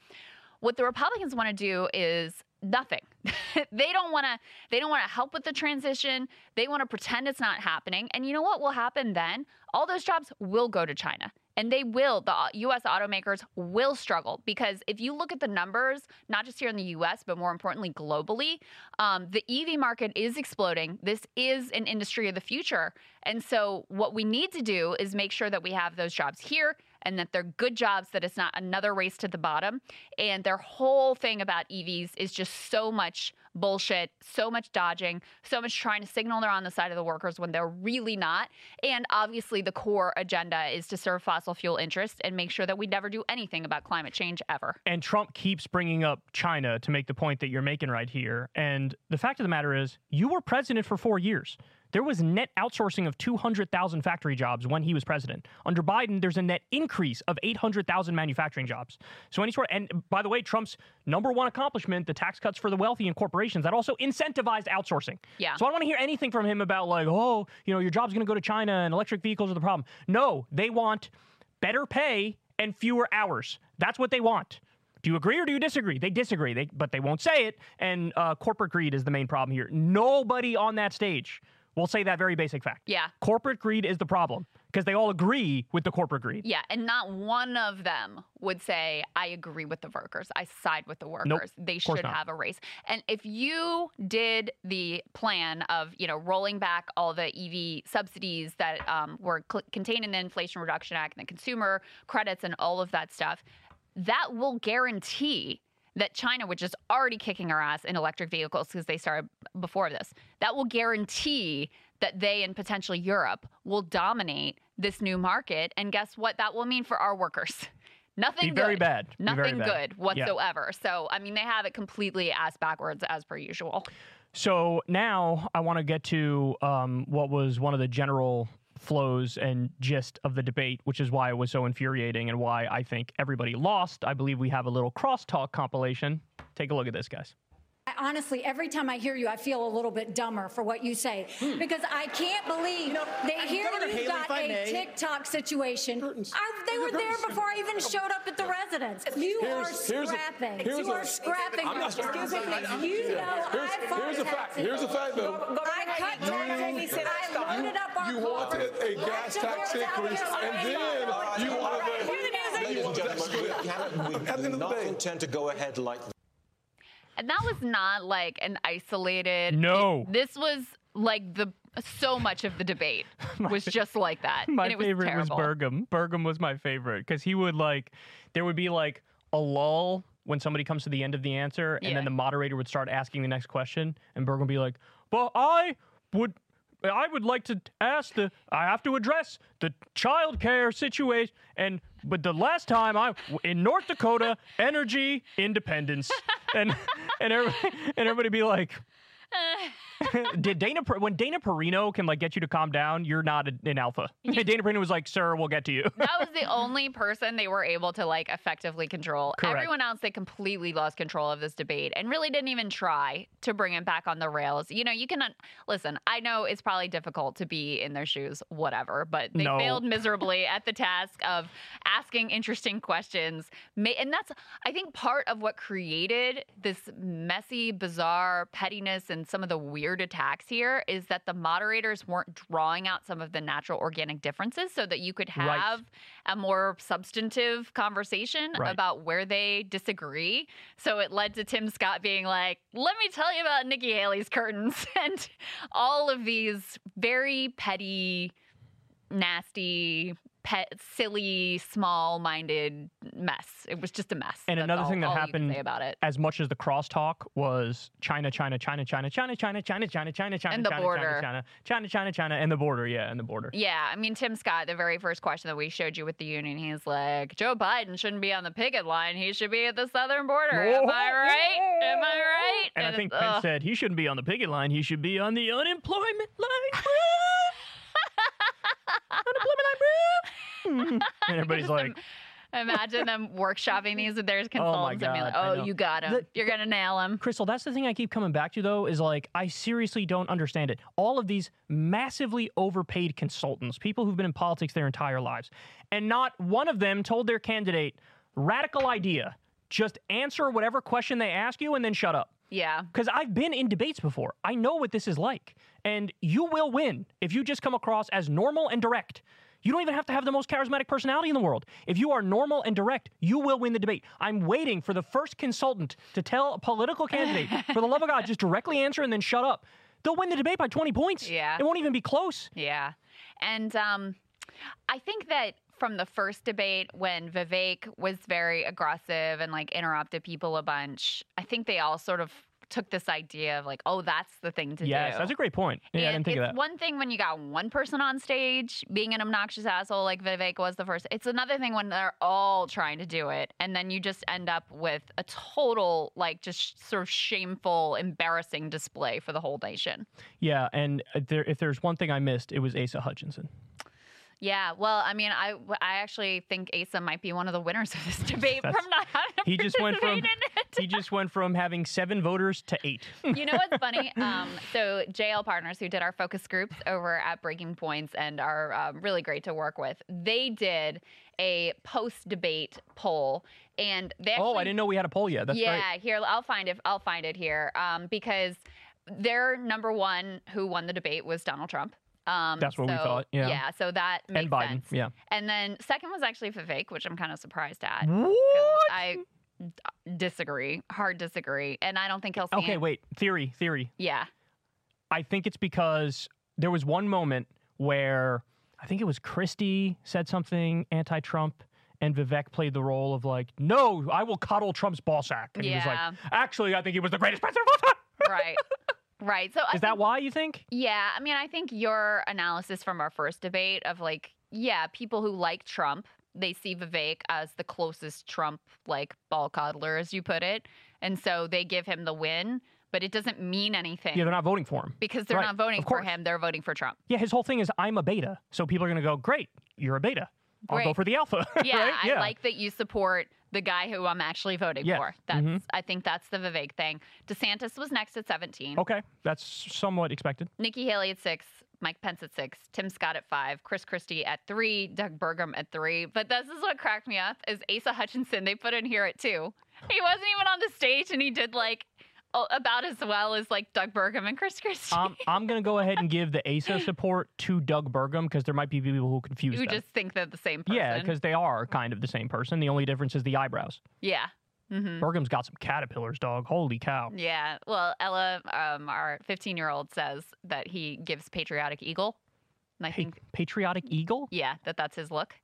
S2: What the Republicans want to do is nothing. they don't want to they don't want to help with the transition. They want to pretend it's not happening. And you know what will happen then? All those jobs will go to China. And they will, the US automakers will struggle because if you look at the numbers, not just here in the US, but more importantly, globally, um, the EV market is exploding. This is an industry of the future. And so, what we need to do is make sure that we have those jobs here and that they're good jobs, that it's not another race to the bottom. And their whole thing about EVs is just so much bullshit, so much dodging, so much trying to signal they're on the side of the workers when they're really not. And obviously, the core agenda is to serve fossil fuel interests and make sure that we never do anything about climate change ever.
S1: and Trump keeps bringing up China to make the point that you're making right here. And the fact of the matter is, you were president for four years. There was net outsourcing of 200,000 factory jobs when he was president. Under Biden, there's a net increase of 800,000 manufacturing jobs. So any sort, and by the way, Trump's number one accomplishment, the tax cuts for the wealthy and corporations, that also incentivized outsourcing.
S2: Yeah.
S1: So I don't want to hear anything from him about like, oh, you know, your job's going to go to China and electric vehicles are the problem. No, they want better pay and fewer hours. That's what they want. Do you agree or do you disagree? They disagree, they, but they won't say it. And uh, corporate greed is the main problem here. Nobody on that stage will say that very basic fact.
S2: Yeah.
S1: Corporate greed is the problem because they all agree with the corporate greed.
S2: Yeah, and not one of them would say, I agree with the workers. I side with the workers. Nope,
S1: They
S2: should
S1: not.
S2: have a race. And if you did the plan of, you know, rolling back all the EV subsidies that um, were cl- contained in the Inflation Reduction Act and the consumer credits and all of that stuff, that will guarantee that China, which is already kicking our ass in electric vehicles because they started before this, that will guarantee that they and potentially Europe will dominate this new market. And guess what? That will mean for our workers. Nothing
S1: Be very
S2: good.
S1: bad. Be very
S2: Nothing
S1: bad.
S2: good
S1: Yeah.
S2: whatsoever. So, I mean, they have it completely ass backwards as per usual.
S1: So now I want to get to um, what was one of the general flows and gist of the debate, which is why it was so infuriating and why I think everybody lost. I believe we have a little crosstalk compilation. Take a look at this, guys.
S5: Honestly, every time I hear you, I feel a little bit dumber for what you say hmm. because I can't believe they hear
S4: Governor
S5: you
S4: Haley,
S5: got
S4: I
S5: a
S4: may.
S5: TikTok situation. I, they were there before I even showed up at the residence. You are
S3: Here's- here's a-
S5: scrapping. you
S3: a-
S5: are scrapping.
S3: I'm not-
S5: Excuse me. You know
S3: Here's,
S5: I fought
S3: here's a fact.
S5: taxes.
S3: Here's a fact, though.
S5: I cut taxes. I loaded up our
S3: You wanted a gas tax increase, and then you wanted the.
S6: Ladies and gentlemen, we, cannot, we
S3: At the end
S6: do not intend to go ahead like
S2: And that was not like an isolated.
S1: No.
S2: This was like the so much of the debate was just like that.
S1: My
S2: and it was
S1: favorite
S2: terrible.
S1: was Burgum. Burgum was my favorite because he would like, there would be like a lull when somebody comes to the end of the answer, and
S2: Yeah.
S1: then the moderator would start asking the next question, and Burgum would be like, "But I would." I would like to ask the. I have to address the child care situation, and but the last time I in North Dakota, energy independence, and and everybody, and everybody be like, did Dana when Dana Perino can like get you to calm down? You're not an alpha. Dana Perino was like, "Sir, we'll get to you."
S2: that was the only person they were able to like effectively control.
S1: Correct.
S2: Everyone else they completely lost control of this debate and really didn't even try to bring it back on the rails. You know, you can listen. I know it's probably difficult to be in their shoes, whatever, but they
S1: No.
S2: failed miserably at the task of asking interesting questions. And that's I think part of what created this messy, bizarre pettiness and some of the weird attacks here is that the moderators weren't drawing out some of the natural organic differences so that you could
S1: Right.
S2: have a more substantive conversation
S1: Right.
S2: about where they disagree. So it led to Tim Scott being like, let me tell you about Nikki Haley's curtains and all of these very petty, nasty, pet, silly, small minded mess. It was just a mess.
S1: And
S2: That's
S1: another
S2: all-
S1: thing that
S2: all you can
S1: happened
S2: about it.
S1: as much as the crosstalk was China, China, China, China, China, China, China, China, China, China,
S2: And the
S1: China,
S2: border.
S1: China, China, China, China, China, and the border. Yeah, and the border.
S2: Yeah, I mean, Tim Scott, the very first question that we showed you with the union, he's like, Joe Biden shouldn't be on the picket line. He should be at the southern border. Am I right? Am I right?
S1: And I think Pence
S2: ugh.
S1: said he shouldn't be on the picket line. He should be on the unemployment line. Unemployment line. and everybody's like,
S2: Imagine them workshopping these with their consultants and oh being like,
S1: God,
S2: oh, you got him.
S1: The-
S2: You're going to nail him.
S1: Krystal, that's the thing I keep coming back to though, is like I seriously don't understand it. All of these massively overpaid consultants, people who've been in politics their entire lives, and not one of them told their candidate, radical idea. Just answer whatever question they ask you and then shut up.
S2: Yeah.
S1: Because I've been in debates before. I know what this is like. And you will win if you just come across as normal and direct. You don't even have to have the most charismatic personality in the world. If you are normal and direct, you will win the debate. I'm waiting for the first consultant to tell a political candidate, for the love of God, just directly answer and then shut up. They'll win the debate by 20 points.
S2: Yeah.
S1: It won't even be close.
S2: Yeah. And um, I think that from the first debate when Vivek was very aggressive and like interrupted people a bunch, I think they all sort of took this idea of like, oh, that's the thing to
S1: yes,
S2: do.
S1: Yes, that's a great point. Yeah, I didn't think of
S2: it's
S1: that.
S2: one thing when you got one person on stage being an obnoxious asshole like Vivek was the first. It's another thing when they're all trying to do it, and then you just end up with a total, like, just sort of shameful, embarrassing display for the whole nation.
S1: yeah, and uh, there, if there's one thing I missed, it was Asa Hutchinson.
S2: Yeah, well, I mean, I I actually think Asa might be one of the winners of this debate
S1: That's-
S2: from not having
S1: He just went from he just went from having seven voters to eight.
S2: You know what's funny? Um, so JL Partners, who did our focus groups over at Breaking Points and are um, really great to work with, they did a post-debate poll, and they actually
S1: oh, I didn't know we had a poll yet. That's
S2: yeah,
S1: great.
S2: here I'll find it. I'll find it here um, because their number one who won the debate was Donald Trump. Um,
S1: That's what we thought, yeah.
S2: Yeah. So that makes
S1: And Biden,
S2: sense.
S1: yeah.
S2: And then second was actually Vivek, which I'm kind of surprised at.
S1: What?
S2: I disagree. Hard disagree. And I don't think he'll.
S1: Say.
S2: Okay,
S1: wait. Theory, theory.
S2: Yeah.
S1: I think it's because there was one moment where I think it was Christie said something anti-Trump, and Vivek played the role of like, "No, I will coddle Trump's ball sack," and he was like, "Actually, I think he was the greatest president of all time."
S2: Right. Right. So
S1: Is that why you think?
S2: Yeah, I mean, I think your analysis from our first debate of like, yeah, people who like Trump, they see Vivek as the closest Trump like ball coddler, as you put it, and so they give him the win. But it doesn't mean anything
S1: Yeah, they're not voting for him
S2: because they're
S1: Right,
S2: not voting for him; they're voting for Trump.
S1: Yeah, his whole thing is I'm a beta, so people are going to go, "Great, you're a beta. I'll go for the alpha."
S2: Yeah,
S1: right?
S2: I like that you support the guy who I'm actually voting for. That's
S1: Mhm.
S2: I think that's the Vivek thing. DeSantis was next at 17.
S1: Okay, that's somewhat expected.
S2: Nikki Haley at six, Mike Pence at six, Tim Scott at five, Chris Christie at three, Doug Burgum at three. But this is what cracked me up is Asa Hutchinson. They put in here at two. He wasn't even on the stage, and he did like about as well as like Doug Burgum and Chris Christie.
S1: Um, I'm gonna go ahead and give the Asa support to Doug Burgum because there might be people who confuse
S2: who
S1: them.
S2: just think they're the same person.
S1: yeah, because they are kind of the same person. The only difference is the eyebrows.
S2: yeah. hmm
S1: Burgum's got some caterpillars, dog. Holy cow!
S2: Yeah. Well, Ella, um, our 15 year old, says that he gives patriotic eagle. And I
S1: Pa-
S2: think,
S1: patriotic eagle.
S2: yeah, that that's his look.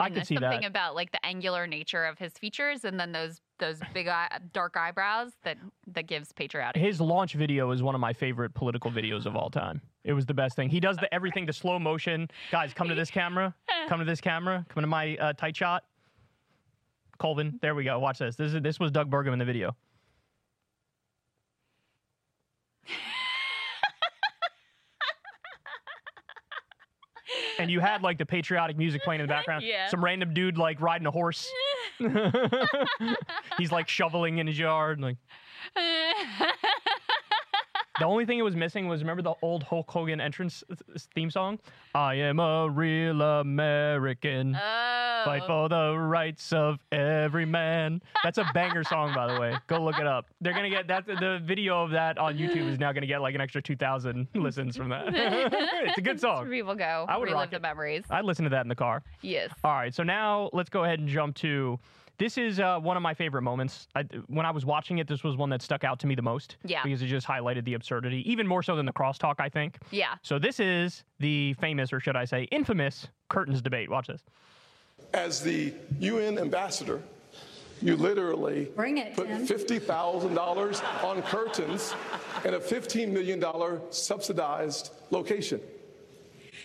S1: I
S2: And
S1: could
S2: there's
S1: see
S2: something
S1: that.
S2: about like the angular nature of his features, and then those those big eye, dark eyebrows that that gives patriotic.
S1: His launch video is one of my favorite political videos of all time. It was the best thing. He does the everything the slow motion. Guys, come to this camera. Come to this camera. Come to my uh, tight shot. Colvin, there we go. Watch this. This is this was Doug Burgum in the video. and you had like the patriotic music playing in the background.
S2: Yeah.
S1: Some random dude like riding a horse. He's like shoveling in his yard. and Like the only thing it was missing was remember the old Hulk Hogan entrance theme song? I am a real American.
S2: oh,
S1: Fight for the rights of every man. That's a banger song, by the way. Go look it up. They're gonna get that. The video of that on YouTube is now gonna get like an extra two thousand listens from that. it's a good
S2: where
S1: song.
S2: people go
S1: I would
S2: relive
S1: rock
S2: the memories.
S1: I'd listen to that in the car.
S2: Yes.
S1: All right, so now let's go ahead and jump to. This is uh, one of my favorite moments. I, when I was watching it, this was one that stuck out to me the most.
S2: Yeah.
S1: Because it just highlighted the absurdity, even more so than the crosstalk, I think.
S2: Yeah.
S1: So this is the famous, or should I say, infamous curtains debate. Watch this.
S3: As the UN ambassador, you literally
S5: Bring it,
S3: put $50,000 on curtains in a $15 million subsidized location.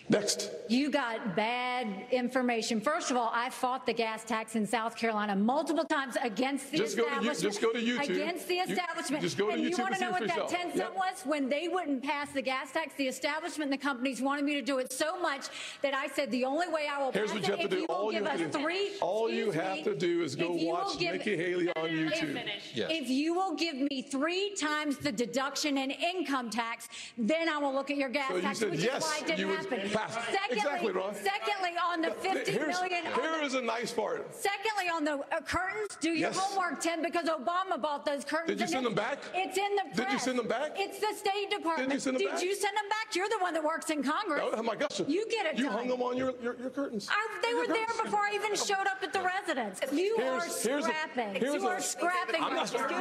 S3: Next.
S5: You got bad information. First of all, I fought the gas tax in South Carolina multiple times against the
S3: Just go to you-
S5: establishment.
S3: just go to YouTube.
S5: Against the
S3: You-
S5: establishment.
S3: just go to
S5: and you want to know what
S3: for
S5: that
S3: yourself.
S5: 10 cent
S3: Yep.
S5: was? When they wouldn't pass the gas tax, the establishment and the companies wanted me to do it so much that I said the only way I will
S3: Here's
S5: pass
S3: what you
S5: it
S3: have to
S5: if
S3: do.
S5: you will
S3: All you
S5: give
S3: have to
S5: us
S3: do-
S5: three.
S3: all you
S5: excuse
S3: have
S5: me,
S3: to do is go
S5: if you will
S3: watch
S5: give-
S3: Nikki Haley on YouTube.
S6: Yes.
S5: If you will give me three times the deduction in income tax, then I will look at your gas
S3: So you
S5: tax,
S3: said
S5: which
S3: yes,
S5: is why it didn't
S3: you would
S5: happen.
S3: Pass.
S5: Secondly,
S3: Exactly, Ron.
S5: secondly, on the 50
S3: Here's,
S5: million. on
S3: here is a nice part.
S5: Secondly, on the uh, curtains, do your
S3: Yes.
S5: homework, Tim, because Obama bought those curtains.
S3: Did you send them back?
S5: It's in the press.
S3: Did you send them back?
S5: It's the State Department.
S3: Did you send them
S5: Did
S3: back?
S5: you send them back? You're the one that works in Congress.
S3: Oh my gosh.
S5: You get it
S3: You
S5: done.
S3: hung them on your, your, your curtains.
S5: I, they
S3: Your
S5: were there before I even showed up at the residence. You
S3: Here's-
S5: are
S3: here's a-
S5: scrapping.
S3: here's
S5: you
S3: a-
S5: are scrapping.
S3: I'm not scrapping.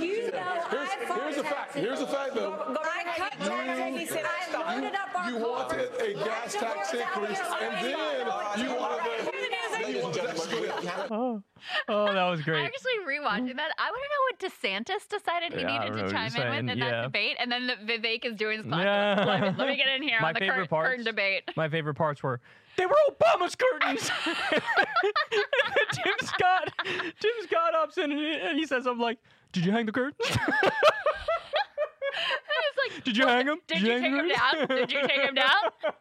S5: You know
S3: Here's,
S5: I fought
S3: here's a fact. Here's a fact, though.
S5: I cut taxes. I loaded up our
S3: You wanted a gas tax increase, and then you wanted the.
S6: Ladies and gentlemen, we have
S1: Oh, oh, that was great.
S2: I
S1: great.
S2: actually rewatching that. I want to know what DeSantis decided he
S1: Yeah,
S2: needed to chime
S1: you're
S2: in with in
S1: yeah.
S2: that debate, and then the Vivek is doing his classic.
S1: Yeah.
S2: Let, me, let me get in here
S1: My
S2: on the
S1: favorite
S2: curtain,
S1: parts.
S2: curtain debate.
S1: My favorite parts were they were Obama's curtains. and then Tim Scott, Tim Scott ups in and he, and he says, "I'm like, did you hang the curtains?
S2: like,
S1: Did you oh, hang 'em?
S2: Did
S1: Did you
S2: you
S1: hang
S2: take him down? Did you take him down?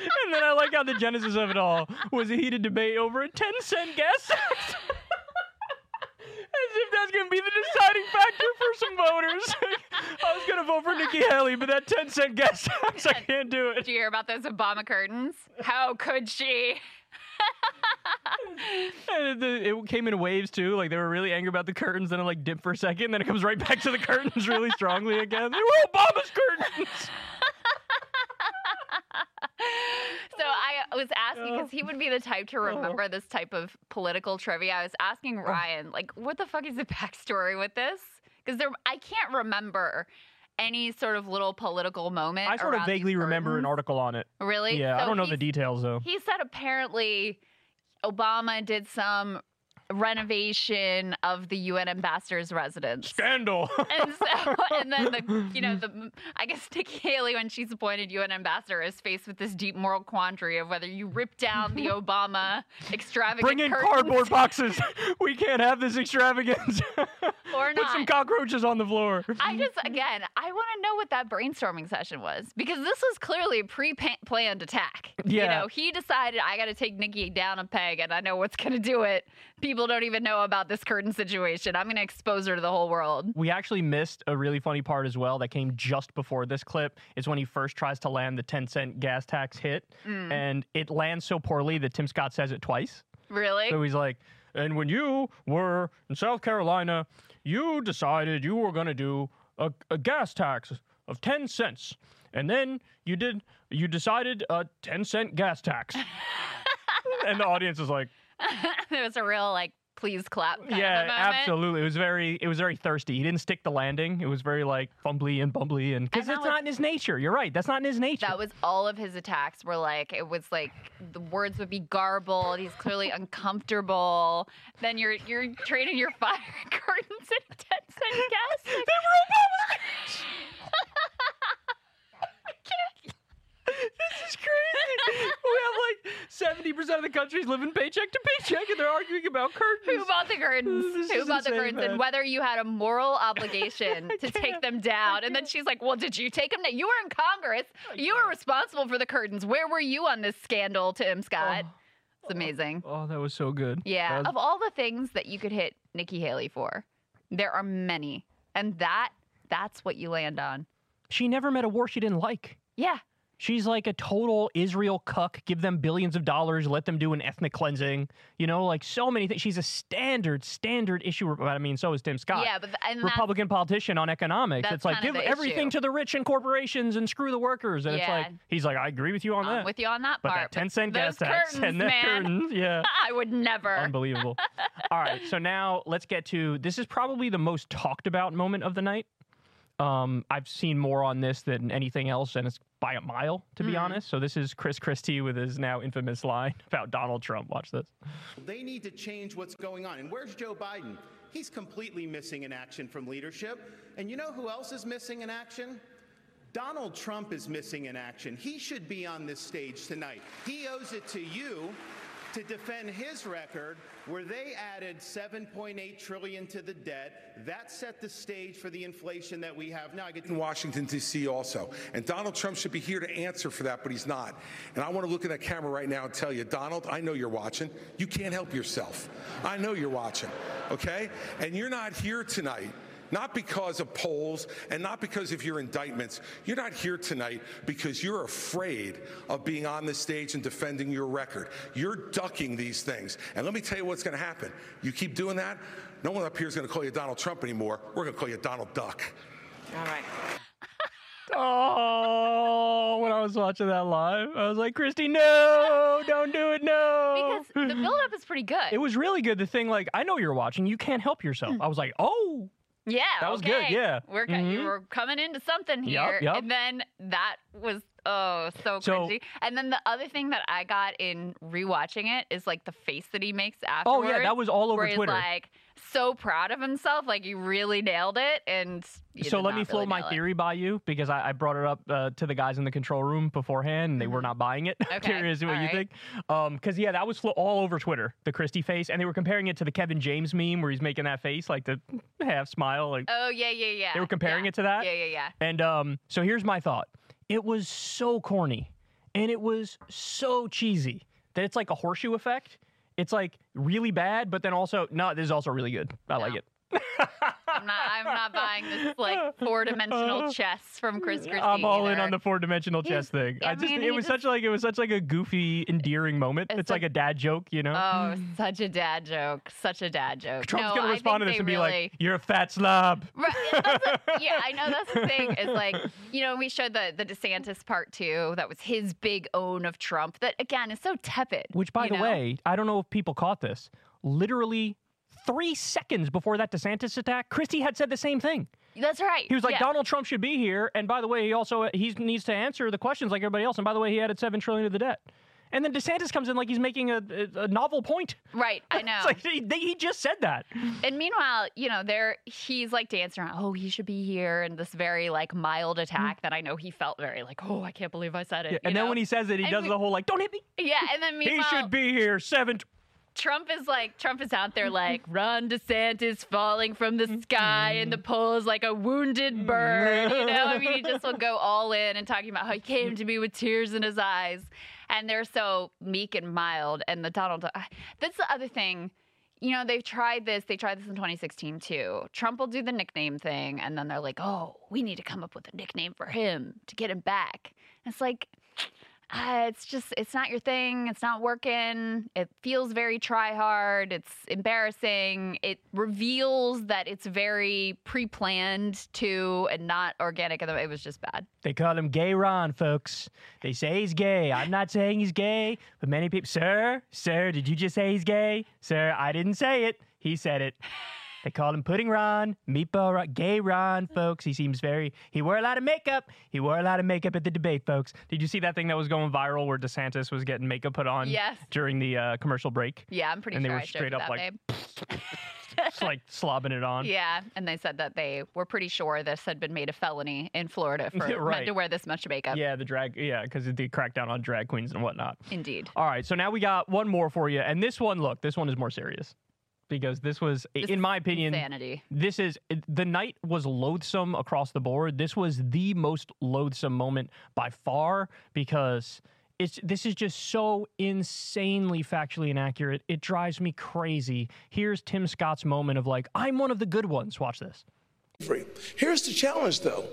S1: and then I like how the genesis of it all was a heated debate over a 10 cent gas tax. As if that's going to be the deciding factor for some voters. I was going to vote for Nikki Haley, but that 10 cent gas tax, I can't do it.
S2: Did you hear about those Obama curtains? How could she?
S1: It came in waves too. Like they were really angry about the curtains, then it like dipped for a second, then it comes right back to the curtains really strongly again. They were Obama's curtains.
S2: So I was asking because he would be the type to oh. remember this type of political trivia. I was asking oh. Ryan, like, what the fuck is the backstory with this? Because there, I can't remember any sort of little political moment.
S1: I sort of vaguely remember an article on it.
S2: Really?
S1: Yeah, I don't know the details though.
S2: He said apparently Obama did some renovation of the UN ambassador's residence.
S1: Scandal.
S2: And so, and then the, you know, the, I guess Nikki Haley, when she's appointed UN ambassador, is faced with this deep moral quandary of whether you rip down the Obama extravagant
S1: Bring in
S2: curtains.
S1: cardboard boxes. We can't have this extravagance.
S2: Or
S1: Put some cockroaches on the floor.
S2: I just again, I want to know what that brainstorming session was because this was clearly a pre-planned attack. You
S1: Yeah.
S2: know, he decided I got to take Nikki down a peg, and I know what's going to do it. People don't even know about this curtain situation. I'm going to expose her to the whole world.
S1: We actually missed a really funny part as well that came just before this clip. Is when he first tries to land the 10 cent gas tax hit,
S2: Mm.
S1: and it lands so poorly that Tim Scott says it twice.
S2: Really?
S1: So he's like, and when you were in South Carolina, you decided you were going to do a, a gas tax of 10 cents. And then you did, you decided a 10 cent gas tax. and the audience is like,
S2: it was a real like, please clap.
S1: Yeah, absolutely. It was very, it was very thirsty. He didn't stick the landing. It was very like fumbly and bumbly, and because it's
S2: was-
S1: not in his nature. You're right. That's not in his nature.
S2: That was all of his attacks were like it was like the words would be garbled. He's clearly uncomfortable. Then you're you're trading your fire curtains and ten cent gas. They
S1: this is crazy. we have like seventy percent of the countries living paycheck to paycheck, and they're arguing about curtains.
S2: Who bought the curtains?
S1: This
S2: Who bought the curtains?
S1: man.
S2: And whether you had a moral obligation to take them down. And then she's like, Well, did you take them down? You were in Congress. You were responsible for the curtains. Where were you on this scandal, Tim Scott? Oh. It's amazing.
S1: Oh, oh, that was so good.
S2: Yeah.
S1: Was-
S2: Of all the things that you could hit Nikki Haley for, there are many. And that that's what you land on.
S1: she never met a war she didn't like.
S2: Yeah.
S1: She's like a total Israel cuck. Give them billions of dollars, let them do an ethnic cleansing. You know, like so many things. She's a standard, standard issue. I mean, so is Tim Scott.
S2: Yeah, but th-
S1: Republican politician on economics.
S2: that's
S1: it's like give
S2: the
S1: everything
S2: issue.
S1: to the rich and corporations and screw the workers. And
S2: Yeah.
S1: it's like he's like, I agree with you on
S2: I'm
S1: that.
S2: with you on that
S1: but
S2: part.
S1: that ten cent gas tax
S2: curtains,
S1: and
S2: man.
S1: curtains, yeah.
S2: I would never.
S1: Unbelievable. All right, so now let's get to this is probably the most talked about moment of the night. Um, I've seen more on this than anything else, and it's by a mile, to be honest. So this is Chris Christie with his now infamous line about Donald Trump. Watch this.
S7: They need to change what's going on. And where's Joe Biden? He's completely missing in action from leadership. And you know who else is missing in action? Donald Trump is missing in action. He should be on this stage tonight. He owes it to you to defend his record where they added 7.8 trillion to the debt. That set the stage for the inflation that we have now. I get
S8: in Washington, D.C. also. And Donald Trump should be here to answer for that, but he's not. And I want to look at that camera right now and tell you, Donald, I know you're watching. You can't help yourself. I know you're watching, okay? And you're not here tonight. Not because of polls and not because of your indictments. You're not here tonight because you're afraid of being on the stage and defending your record. You're ducking these things. And let me tell you what's going to happen. You keep doing that, no one up here is going to call you Donald Trump anymore. We're going to call you Donald Duck.
S2: All right.
S1: Oh, when I was watching that live, I was like, Christie, no, don't do it, no.
S2: Because the buildup is pretty good.
S1: it was really good. The thing, like, I know you're watching. You can't help yourself. Hmm. I was like, oh,
S2: yeah,
S1: That was good, yeah.
S2: we're
S1: Mhm.
S2: you were coming into something here,
S1: yup.
S2: and then that was oh so
S1: So-
S2: cringy. and then the other thing that I got in rewatching it is like the face that he makes
S1: after
S2: Oh,
S1: yeah, that was all over Twitter.
S2: like so proud of himself, like he really nailed it. And
S1: so let me flow
S2: really
S1: my
S2: nail it.
S1: theory by you because I, I brought it up uh, to the guys in the control room beforehand and they were not buying it.
S2: Mm-hmm. Okay,
S1: Curious what
S2: all
S1: you
S2: right.
S1: think. Because, yeah, that was flo- all over Twitter, the Christie face. And they were comparing it to the Kevin James meme where he's making that face, like the half smile. Like,
S2: Oh yeah, yeah, yeah.
S1: They were comparing
S2: yeah.
S1: it to that?
S2: Yeah, yeah, yeah.
S1: And um, so here's my thought. It was so corny and it was so cheesy that it's like a horseshoe effect. It's like really bad, but then also, no, this is also really good. I like it.
S2: I'm not. I'm not buying this like four dimensional chess from Chris Christie.
S1: I'm all in on the four dimensional chess thing. I,
S2: I
S1: just
S2: mean,
S1: it was
S2: just-
S1: such like it was such like a goofy, endearing moment. It's,
S2: It's
S1: like
S2: a-
S1: a dad joke, you know.
S2: Oh, such a dad joke. Such a dad joke.
S1: Trump's
S2: no,
S1: gonna respond to this and be like, "You're a fat slob."
S2: Right, yeah, I know that's the thing. Is like, you know, we showed the the DeSantis part too. That was his big own of Trump. That again is so tepid.
S1: Which, by the
S2: know?
S1: way, I don't know if people caught this. Literally three seconds before that DeSantis attack, Christie had said the same thing.
S2: that's right.
S1: He was like,
S2: yeah.
S1: Donald Trump should be here, and by the way, he also he needs to answer the questions like everybody else. And by the way, he added seven trillion to the debt. And then DeSantis comes in like he's making a, a, novel point.
S2: Right, I know.
S1: It's like he, they, he just said that.
S2: And meanwhile, you know, there he's like dancing around. Oh, he should be here, and this very like mild attack that I know he felt very like, oh, I can't believe I said it.
S1: Yeah, and then when he says it, he
S2: And
S1: does
S2: we-
S1: the whole like, "Don't hit me."
S2: yeah, and then meanwhile, He
S1: should be here seven.
S2: Trump is like Trump is out there mm-hmm. like Ron DeSantis falling from the mm-hmm. sky and the mm-hmm. polls like a wounded bird. You know, I mean, he just will go all in and talking about how he came to me with tears in his eyes, and they're so meek and mild. And the Donald, that's the other thing. You know, they've tried this. They tried this in 2016 too. Trump will do the nickname thing, and then they're like, "Oh, we need to come up with a nickname for him to get him back." And it's like uh, it's just it's not your thing it's not working it feels very try hard it's embarrassing it reveals that it's very pre-planned too and not organic it was just bad
S1: They call him Gay Ron, folks. They say he's gay. I'm not saying he's gay, but many people, sir, sir, did you just say he's gay? Sir, I didn't say it. He said it. They call him Pudding Ron, Meatball Ron, Gay Ron, folks. He seems very. He wore a lot of makeup. He wore a lot of makeup at the debate, folks. Did you see that thing that was going viral where DeSantis was getting makeup put on
S2: Yes.
S1: during the uh, commercial break?
S2: yeah i'm pretty sure.
S1: And they were
S2: I
S1: straight up
S2: that,
S1: like- Just like slobbing it on.
S2: yeah and they said that they were pretty sure this had been made a felony in florida for
S1: right.
S2: men to wear this much makeup
S1: Yeah, the drag. Yeah, because the crackdown on drag queens and whatnot.
S2: indeed
S1: All right, so now we got one more for you, and this one, look, this one is more serious because this was,
S2: This
S1: in my opinion,
S2: insanity
S1: this is the night was loathsome across the board. This was the most loathsome moment by far because it's this is just so insanely factually inaccurate. It drives me crazy. Here's Tim Scott's moment of like, I'm one of the good ones. Watch this.
S3: slavery. Here's the challenge, though.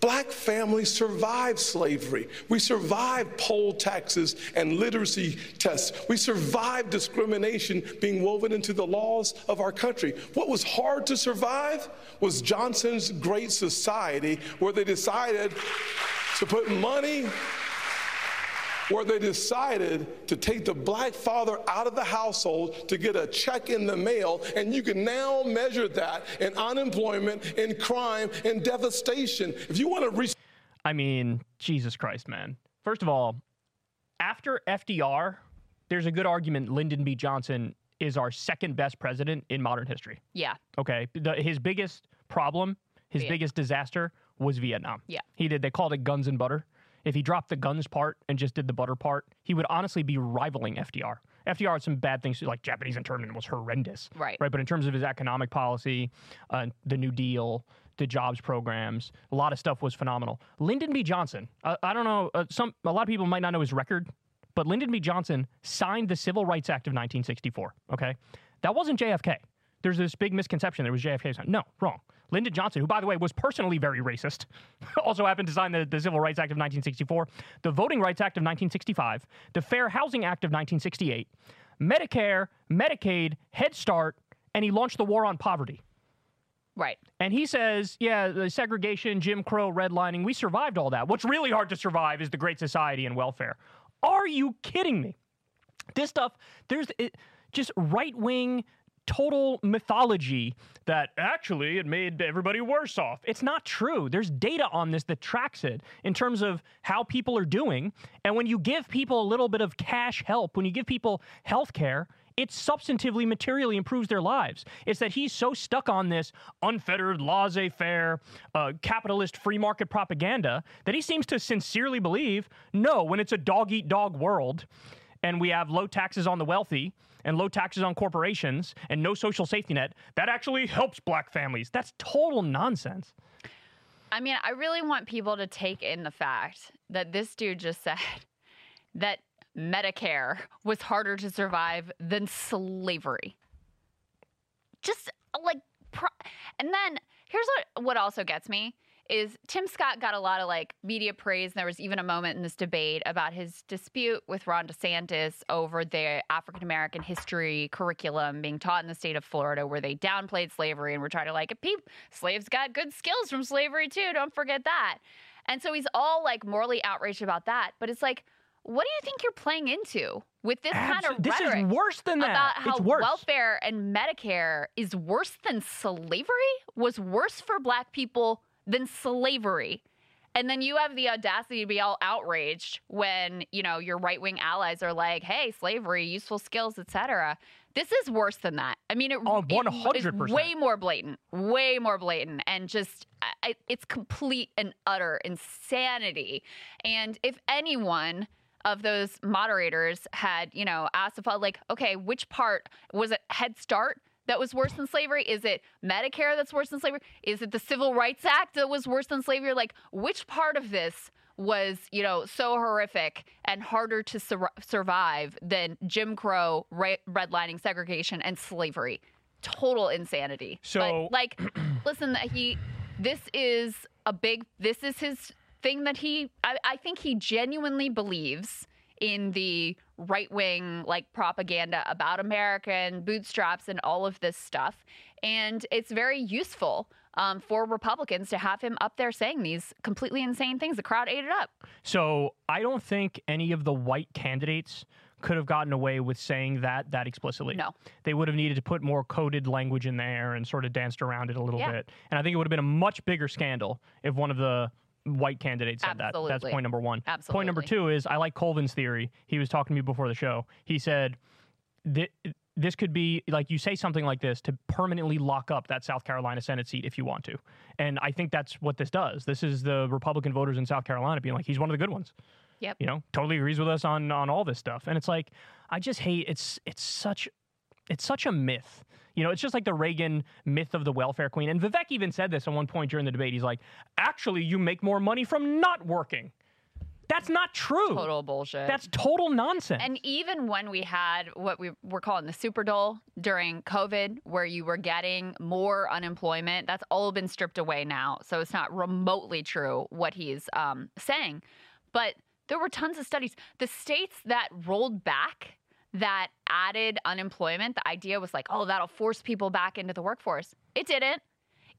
S3: Black families survived slavery. We survived poll taxes and literacy tests. We survived discrimination being woven into the laws of our country. What was hard to survive was Johnson's Great Society, where they decided to put money where they decided to take the black father out of the household to get a check in the mail, and you can now measure that in unemployment, in crime, in devastation. If you want to reach
S1: I mean, Jesus Christ, man. First of all, after FDR, there's a good argument Lyndon B. Johnson is our second best president in modern history.
S2: yeah
S1: Okay. The, his biggest problem, his
S2: Viet-
S1: biggest disaster was Vietnam.
S2: Yeah.
S1: He did, they called it guns and butter. If he dropped the guns part and just did the butter part, he would honestly be rivaling FDR. FDR had some bad things, like Japanese internment was horrendous.
S2: Right.
S1: Right. But in terms of his economic policy, uh, the New Deal, the jobs programs, a lot of stuff was phenomenal. Lyndon B. Johnson, uh, I don't know, uh, some a lot of people might not know his record, but Lyndon B. Johnson signed the Civil Rights Act of 1964. Okay. That wasn't JFK. There's this big misconception there was JFK. signed. No, wrong. Lyndon Johnson, who, by the way, was personally very racist, also happened to sign the, the Civil Rights Act of 1964, the Voting Rights Act of 1965, the Fair Housing Act of 1968, Medicare, Medicaid, Head Start, and he launched the war on poverty.
S2: right
S1: And he says, yeah, the segregation, Jim Crow, redlining, we survived all that. What's really hard to survive is the Great Society and welfare. Are you kidding me? This stuff, there's it, just right wing, total mythology that actually it made everybody worse off. It's not true. There's data on this that tracks it in terms of how people are doing. And when you give people a little bit of cash help, when you give people health care, it substantively, materially improves their lives. It's that he's so stuck on this unfettered, laissez faire, uh, capitalist free market propaganda that he seems to sincerely believe no, when it's a dog eat dog world and we have low taxes on the wealthy and low taxes on corporations and no social safety net, that actually helps black families. That's total nonsense.
S2: I mean, I really want people to take in the fact that this dude just said that Medicare was harder to survive than slavery. Just like, pro- and then here's what what also gets me is Tim Scott got a lot of like media praise. And there was even a moment in this debate about his dispute with Ron DeSantis over the African American history curriculum being taught in the state of Florida, where they downplayed slavery and were trying to like, peep, slaves got good skills from slavery too. Don't forget that. And so he's all like morally outraged about that. But it's like, what do you think you're playing into with this kind of
S1: this
S2: rhetoric?
S1: is worse than that.
S2: about how
S1: it's worse.
S2: welfare and Medicare is worse than slavery, was worse for black people than slavery. And then you have the audacity to be all outraged when, you know, your right-wing allies are like, "Hey, slavery, useful skills, etc." This is worse than that. I mean, it,
S1: Oh, 100%.
S2: is way more blatant, way more blatant, and just I, it's complete and utter insanity. And if anyone of those moderators had, you know, asked if like, okay, which part was it Head Start that was worse than slavery? Is it Medicare that's worse than slavery? Is it the Civil Rights Act that was worse than slavery? Like, which part of this was, you know, so horrific and harder to sur- survive than Jim Crow, ra- redlining, segregation, and slavery? Total insanity.
S1: So-
S2: but, like, listen, he, this is a big, this is his thing that he, I, I think he genuinely believes in the right wing like propaganda about America and bootstraps and all of this stuff. And it's very useful um, for Republicans to have him up there saying these completely insane things. The crowd ate it up.
S1: So I don't think any of the white candidates could have gotten away with saying that that explicitly.
S2: No.
S1: They would have needed to put more coded language in there and sort of danced around it a little
S2: Yeah.
S1: bit. And I think it would have been a much bigger scandal if one of the white candidates said that. That's point number one. Absolutely. Point number two is I like Colvin's theory. He was talking to me before the show. He said thi- this could be like you say something like this to permanently lock up that South Carolina Senate seat if you want to. And I think that's what this does. This is the Republican voters in South Carolina being like, he's one of the good ones
S2: Yep.
S1: you know totally agrees with us on on all this stuff and it's like i just hate it's it's such it's such a myth you know it's just like the reagan myth of the welfare queen and vivek even said this at one point during the debate he's like actually you make more money from not working that's not true
S2: Total bullshit.
S1: that's total nonsense
S2: And even when we had what we were calling the super dole during COVID, where you were getting more unemployment, that's all been stripped away now. So it's not remotely true what he's um, saying. But there were tons of studies. The states that rolled back that added unemployment, the idea was like, oh, that'll force people back into the workforce. It didn't.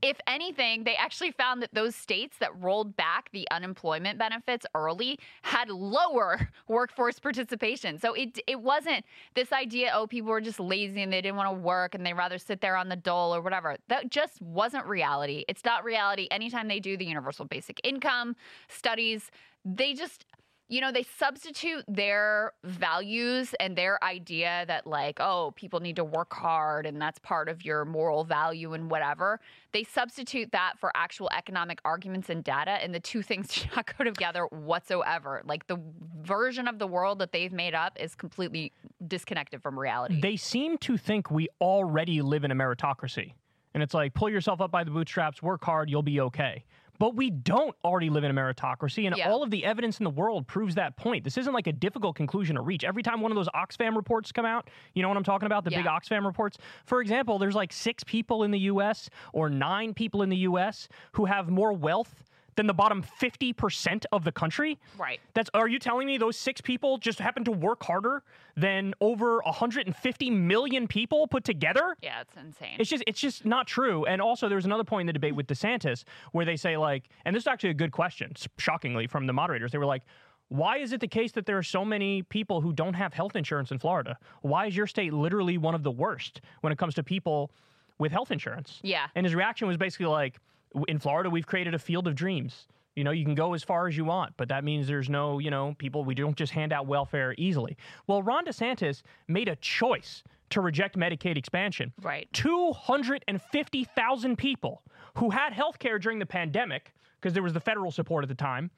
S2: If anything, they actually found that those states that rolled back the unemployment benefits early had lower workforce participation. So it it wasn't this idea, oh, people were just lazy and they didn't want to work and they rather sit there on the dole or whatever. That just wasn't reality. It's not reality. Anytime they do the universal basic income studies, they just you know, they substitute their values and their idea that, like, oh, people need to work hard and that's part of your moral value and whatever. They substitute that for actual economic arguments and data, and the two things do not go together whatsoever. Like, the version of the world that they've made up is completely disconnected from reality.
S1: they seem to think we already live in a meritocracy. And it's like, pull yourself up by the bootstraps, work hard, you'll be okay. But we don't already live in a meritocracy, and
S2: Yeah.
S1: all of the evidence in the world proves that point. This isn't like a difficult conclusion to reach. Every time one of those Oxfam reports come out, you know what I'm talking about? The big
S2: Yeah.
S1: Oxfam reports. For example, there's like six people in the US or nine people in the US who have more wealth than the bottom 50% of the country.
S2: Right.
S1: That's are you telling me those six people just happen to work harder than over 150 million people put together?
S2: yeah, it's insane.
S1: It's just it's just not true. And also there's another point in the debate with DeSantis where they say like and this is actually a good question, shockingly from the moderators. They were like why is it the case that there are so many people who don't have health insurance in Florida? Why is your state literally one of the worst when it comes to people with health insurance?
S2: Yeah.
S1: And his reaction was basically like, "W- in Florida, we've created a field of dreams. You know, you can go as far as you want, but that means there's no, you know, people, we don't just hand out welfare easily. Well, Ron DeSantis made a choice to reject Medicaid expansion.
S2: Right.
S1: 250,000 people who had health care during the pandemic, because there was the federal support at the time,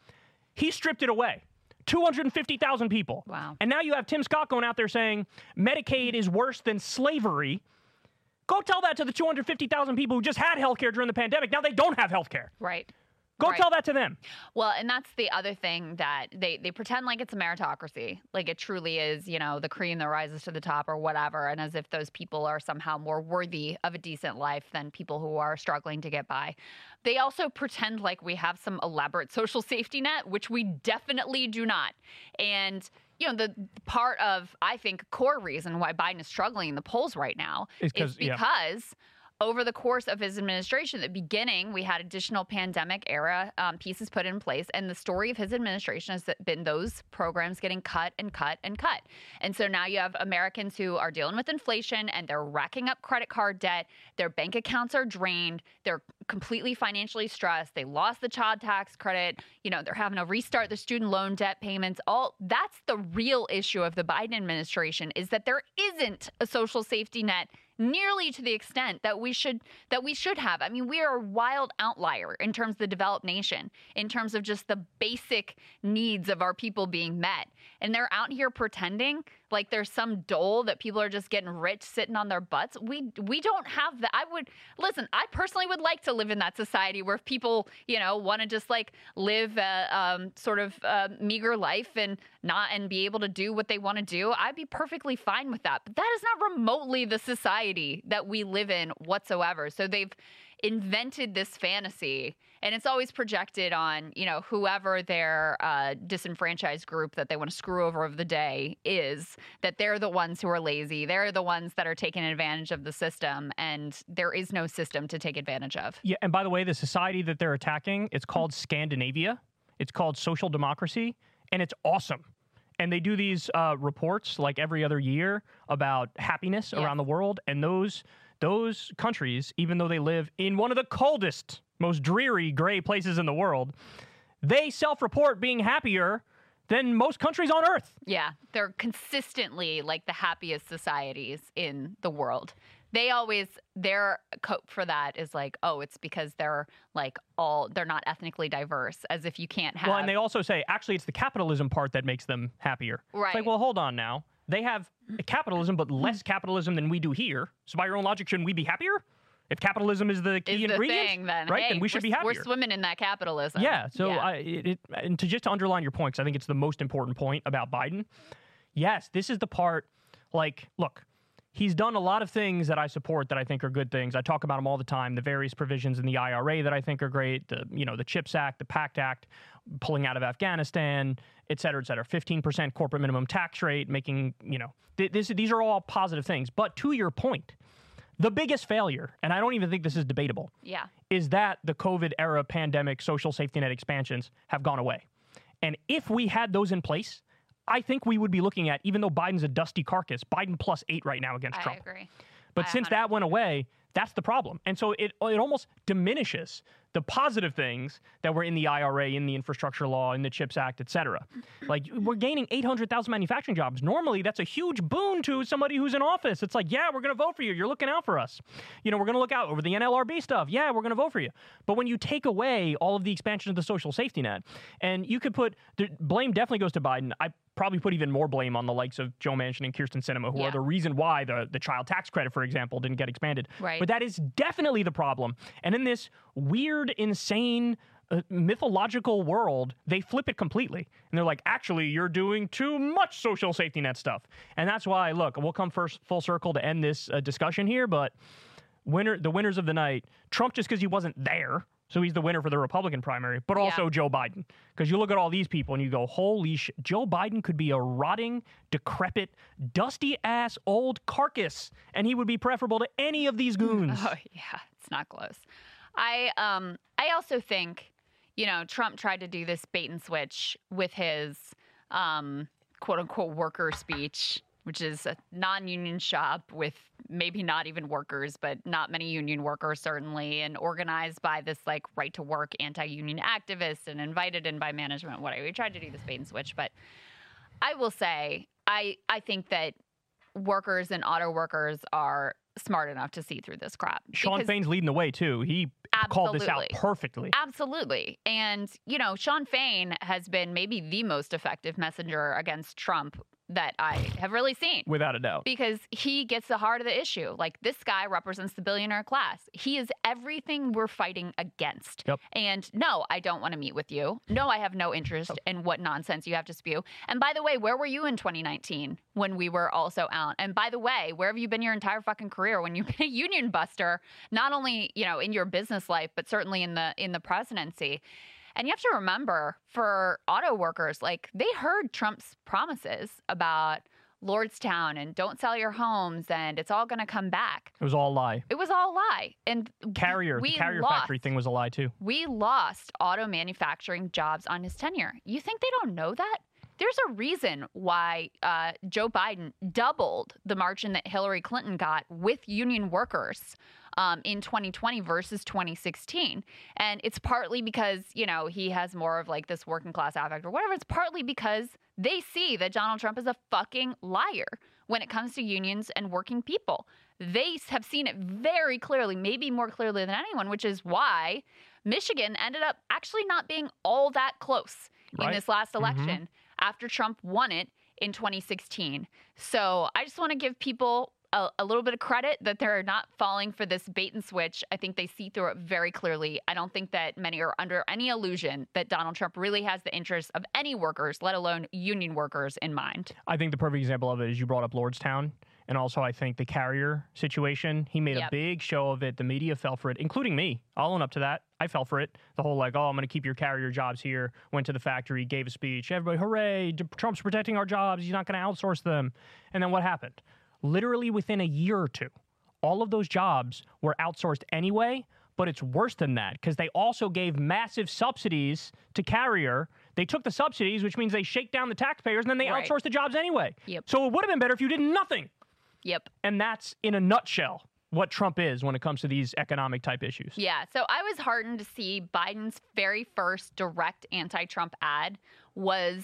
S1: he stripped it away. 250,000 people.
S2: Wow.
S1: And now you have Tim Scott going out there saying Medicaid is worse than slavery. Go tell that to the 250,000 people who just had health care during the pandemic. Now they don't have health care.
S2: right.
S1: Go
S2: Right.
S1: tell that to them.
S2: Well, and that's the other thing that they they pretend like it's a meritocracy, like it truly is, you know, the cream that rises to the top or whatever, and as if those people are somehow more worthy of a decent life than people who are struggling to get by. They also pretend like we have some elaborate social safety net, which we definitely do not. And you know, the part of I think core reason why Biden is struggling in the polls right now
S1: Is because yeah.
S2: Over the course of his administration, at the beginning, we had additional pandemic era um, pieces put in place. And the story of his administration has been those programs getting cut and cut and cut. And so now you have Americans who are dealing with inflation and they're racking up credit card debt. Their bank accounts are drained. They're completely financially stressed. They lost the child tax credit. You know, they're having to restart their student loan debt payments. All that's the real issue of the Biden administration is that there isn't a social safety net nearly to the extent that we should that we should have. I mean, we are a wild outlier in terms of the developed nation, in terms of just the basic needs of our people being met. And they're out here pretending like there's some dole that people are just getting rich sitting on their butts. We we don't have that. I would listen. I personally would like to live in that society where people, you know, want to just like live a um, sort of uh, meager life and not and be able to do what they want to do. I'd be perfectly fine with that. But that is not remotely the society that we live in whatsoever. So they've invented this fantasy and it's always projected on you know whoever their uh, disenfranchised group that they want to screw over of the day is that they're the ones who are lazy they're the ones that are taking advantage of the system and there is no system to take advantage of
S1: Yeah, and by the way, the society that they're attacking, it's called Scandinavia. It's called social democracy, and it's awesome. And they do these uh, reports like every other year about happiness
S2: Yeah.
S1: around the world, and those those countries, even though they live in one of the coldest, most dreary, gray places in the world, they self-report being happier than most countries on Earth.
S2: Yeah, they're consistently like the happiest societies in the world. They always their cope for that is like, oh, it's because they're like all they're not ethnically diverse, as if you can't have.
S1: Well, and they also say actually it's the capitalism part that makes them happier. It's
S2: Right.
S1: like, well, hold on now. They have capitalism, but less capitalism than we do here. So by your own logic, shouldn't we be happier? If capitalism is the key
S2: is the
S1: ingredient,
S2: thing then
S1: right?
S2: hey,
S1: then we should be happier.
S2: We're swimming in that capitalism.
S1: Yeah. So
S2: Yeah.
S1: I, it, it, and to just to underline your point, 'cause I think it's the most important point about Biden. Yes, this is the part. Like, look, he's done a lot of things that I support that I think are good things. I talk about them all the time. The various provisions in the IRA that I think are great. The you know the Chips Act, the PACT Act, pulling out of Afghanistan, et cetera, et cetera. Fifteen percent corporate minimum tax rate, making you know th- this, these are all positive things. But to your point, the biggest failure, and I don't even think this is debatable,
S2: yeah.
S1: is that the COVID era pandemic social safety net expansions have gone away. And if we had those in place, I think we would be looking at, even though Biden's a dusty carcass, Biden plus eight right now against Trump.
S2: I
S1: Trump.
S2: agree.
S1: But
S2: I
S1: since that went away, that's the problem. And so it, it almost diminishes the positive things that were in the IRA, in the infrastructure law, in the CHIPS Act, et cetera. Like we're gaining 800,000 manufacturing jobs. Normally, that's a huge boon to somebody who's in office. It's like, yeah, we're going to vote for you. You're looking out for us. You know, we're going to look out over the NLRB stuff. Yeah, we're going to vote for you. But when you take away all of the expansion of the social safety net, and you could put the blame definitely goes to Biden. I probably put even more blame on the likes of Joe Manchin and Kyrsten Sinema, who
S2: Yeah.
S1: are the reason why the, the child tax credit, for example, didn't get expanded.
S2: Right.
S1: But that is definitely the problem. And in this weird, insane, uh, mythological world, they flip it completely. And they're like, actually, you're doing too much social safety net stuff. And that's why, look, we'll come first full circle to end this uh, discussion here, but winner the winners of the night, Trump just because he wasn't there. So he's the winner for the Republican primary, but
S2: Yeah.
S1: also Joe Biden. Because you look at all these people and you go, holy sh! Joe Biden could be a rotting, decrepit, dusty ass old carcass, and he would be preferable to any of these goons.
S2: Oh yeah, it's not close. I um I also think, you know, Trump tried to do this bait and switch with his um quote unquote worker speech, which is a non-union shop with maybe not even workers, but not many union workers certainly, and organized by this like right to work anti-union activists and invited in by management, whatever. He tried to do this bait and switch, but I will say, I I think that workers and auto workers are smart enough to see through this crap. Shawn
S1: Fain's leading the way too. He called this out perfectly.
S2: Absolutely. And, you know, Sean Fain has been maybe the most effective messenger against Trump that I have really seen.
S1: Without a doubt.
S2: Because he gets the heart of the issue. Like this guy represents the billionaire class. He is everything we're fighting against.
S1: Yep.
S2: And no, I don't want to meet with you. No, I have no interest in what nonsense you have to spew. And by the way, where were you in 2019 when we were also out? And by the way, where have you been your entire fucking career when you've been a union buster, not only, you know, in your business life, but certainly in the in the presidency? And you have to remember for auto workers, like they heard Trump's promises about Lordstown and don't sell your homes and it's all going to come back.
S1: It was all a lie.
S2: It was all a lie. And
S1: Carrier,
S2: we
S1: the carrier
S2: lost,
S1: factory thing was a lie too.
S2: We lost auto manufacturing jobs on his tenure. You think they don't know that? There's a reason why uh, Joe Biden doubled the margin that Hillary Clinton got with union workers um, in 2020 versus 2016. And it's partly because, you know, he has more of like this working class affect or whatever. It's partly because they see that Donald Trump is a fucking liar when it comes to unions and working people. they have seen it very clearly, maybe more clearly than anyone, which is why Michigan ended up actually not being all that close
S1: Right.
S2: in this last
S1: Mhm.
S2: election after Trump won it in 2016. So I just want to give people a, a little bit of credit that they're not falling for this bait and switch. I think they see through it very clearly. I don't think that many are under any illusion that Donald Trump really has the interests of any workers, let alone union workers, in mind.
S1: I think the perfect example of it is you brought up Lordstown. And also, I think the carrier situation, he made a big show of it. The media fell for it, including me. I'll own up to that. I fell for it. The whole, like, oh, I'm going to keep your carrier jobs here. Went to the factory, gave a speech. Everybody, hooray. Trump's protecting our jobs. He's not going to outsource them. And then what happened? Literally within a year or two, all of those jobs were outsourced anyway. But it's worse than that because they also gave massive subsidies to carrier. They took the subsidies, which means they shake down the taxpayers, and then they
S2: Right.
S1: outsource the jobs anyway.
S2: Yep.
S1: So it would have been better if you did nothing.
S2: Yep.
S1: And that's in a nutshell what Trump is when it comes to these economic type issues.
S2: Yeah. So I was heartened to see Biden's very first direct anti Trump ad was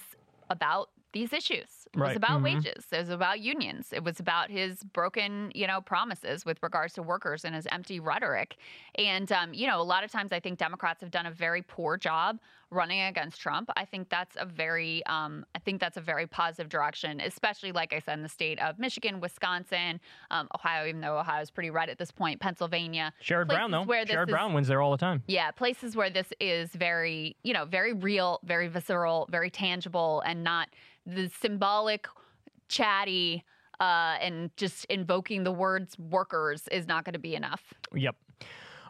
S2: about these issues. It was
S1: Right.
S2: about
S1: Mhm.
S2: wages. It was about unions. It was about his broken, you know, promises with regards to workers and his empty rhetoric. And, um, you know, a lot of times I think Democrats have done a very poor job running against Trump. I think that's a very, um, I think that's a very positive direction, especially like I said in the state of Michigan, Wisconsin, um, Ohio, even though Ohio is pretty red at this point, Pennsylvania.
S1: Sherrod Brown, though.
S2: where
S1: Sherrod
S2: is-
S1: Brown wins there all the time.
S2: yeah, places where this is very, you know, very real, very visceral, very tangible, and not the symbolic, chatty, uh, and just invoking the words workers is not going to be enough.
S1: Yep.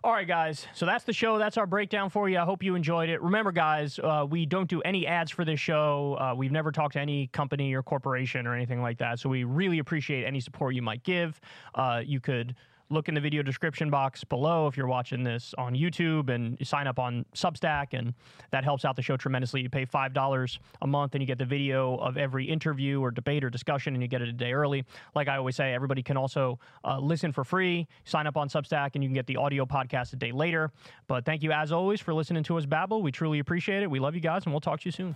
S1: All right, guys. So that's the show. That's our breakdown for you. I hope you enjoyed it. Remember, guys, uh, we don't do any ads for this show. Uh, we've never talked to any company or corporation or anything like that. So we really appreciate any support you might give. Uh, you could look in the video description box below if you're watching this on YouTube and you sign up on Substack, and that helps out the show tremendously. You pay $5 a month and you get the video of every interview or debate or discussion, and you get it a day early. Like I always say, everybody can also uh, listen for free, sign up on Substack, and you can get the audio podcast a day later. But thank you, as always, for listening to us babble. We truly appreciate it. We love you guys, and we'll talk to you soon.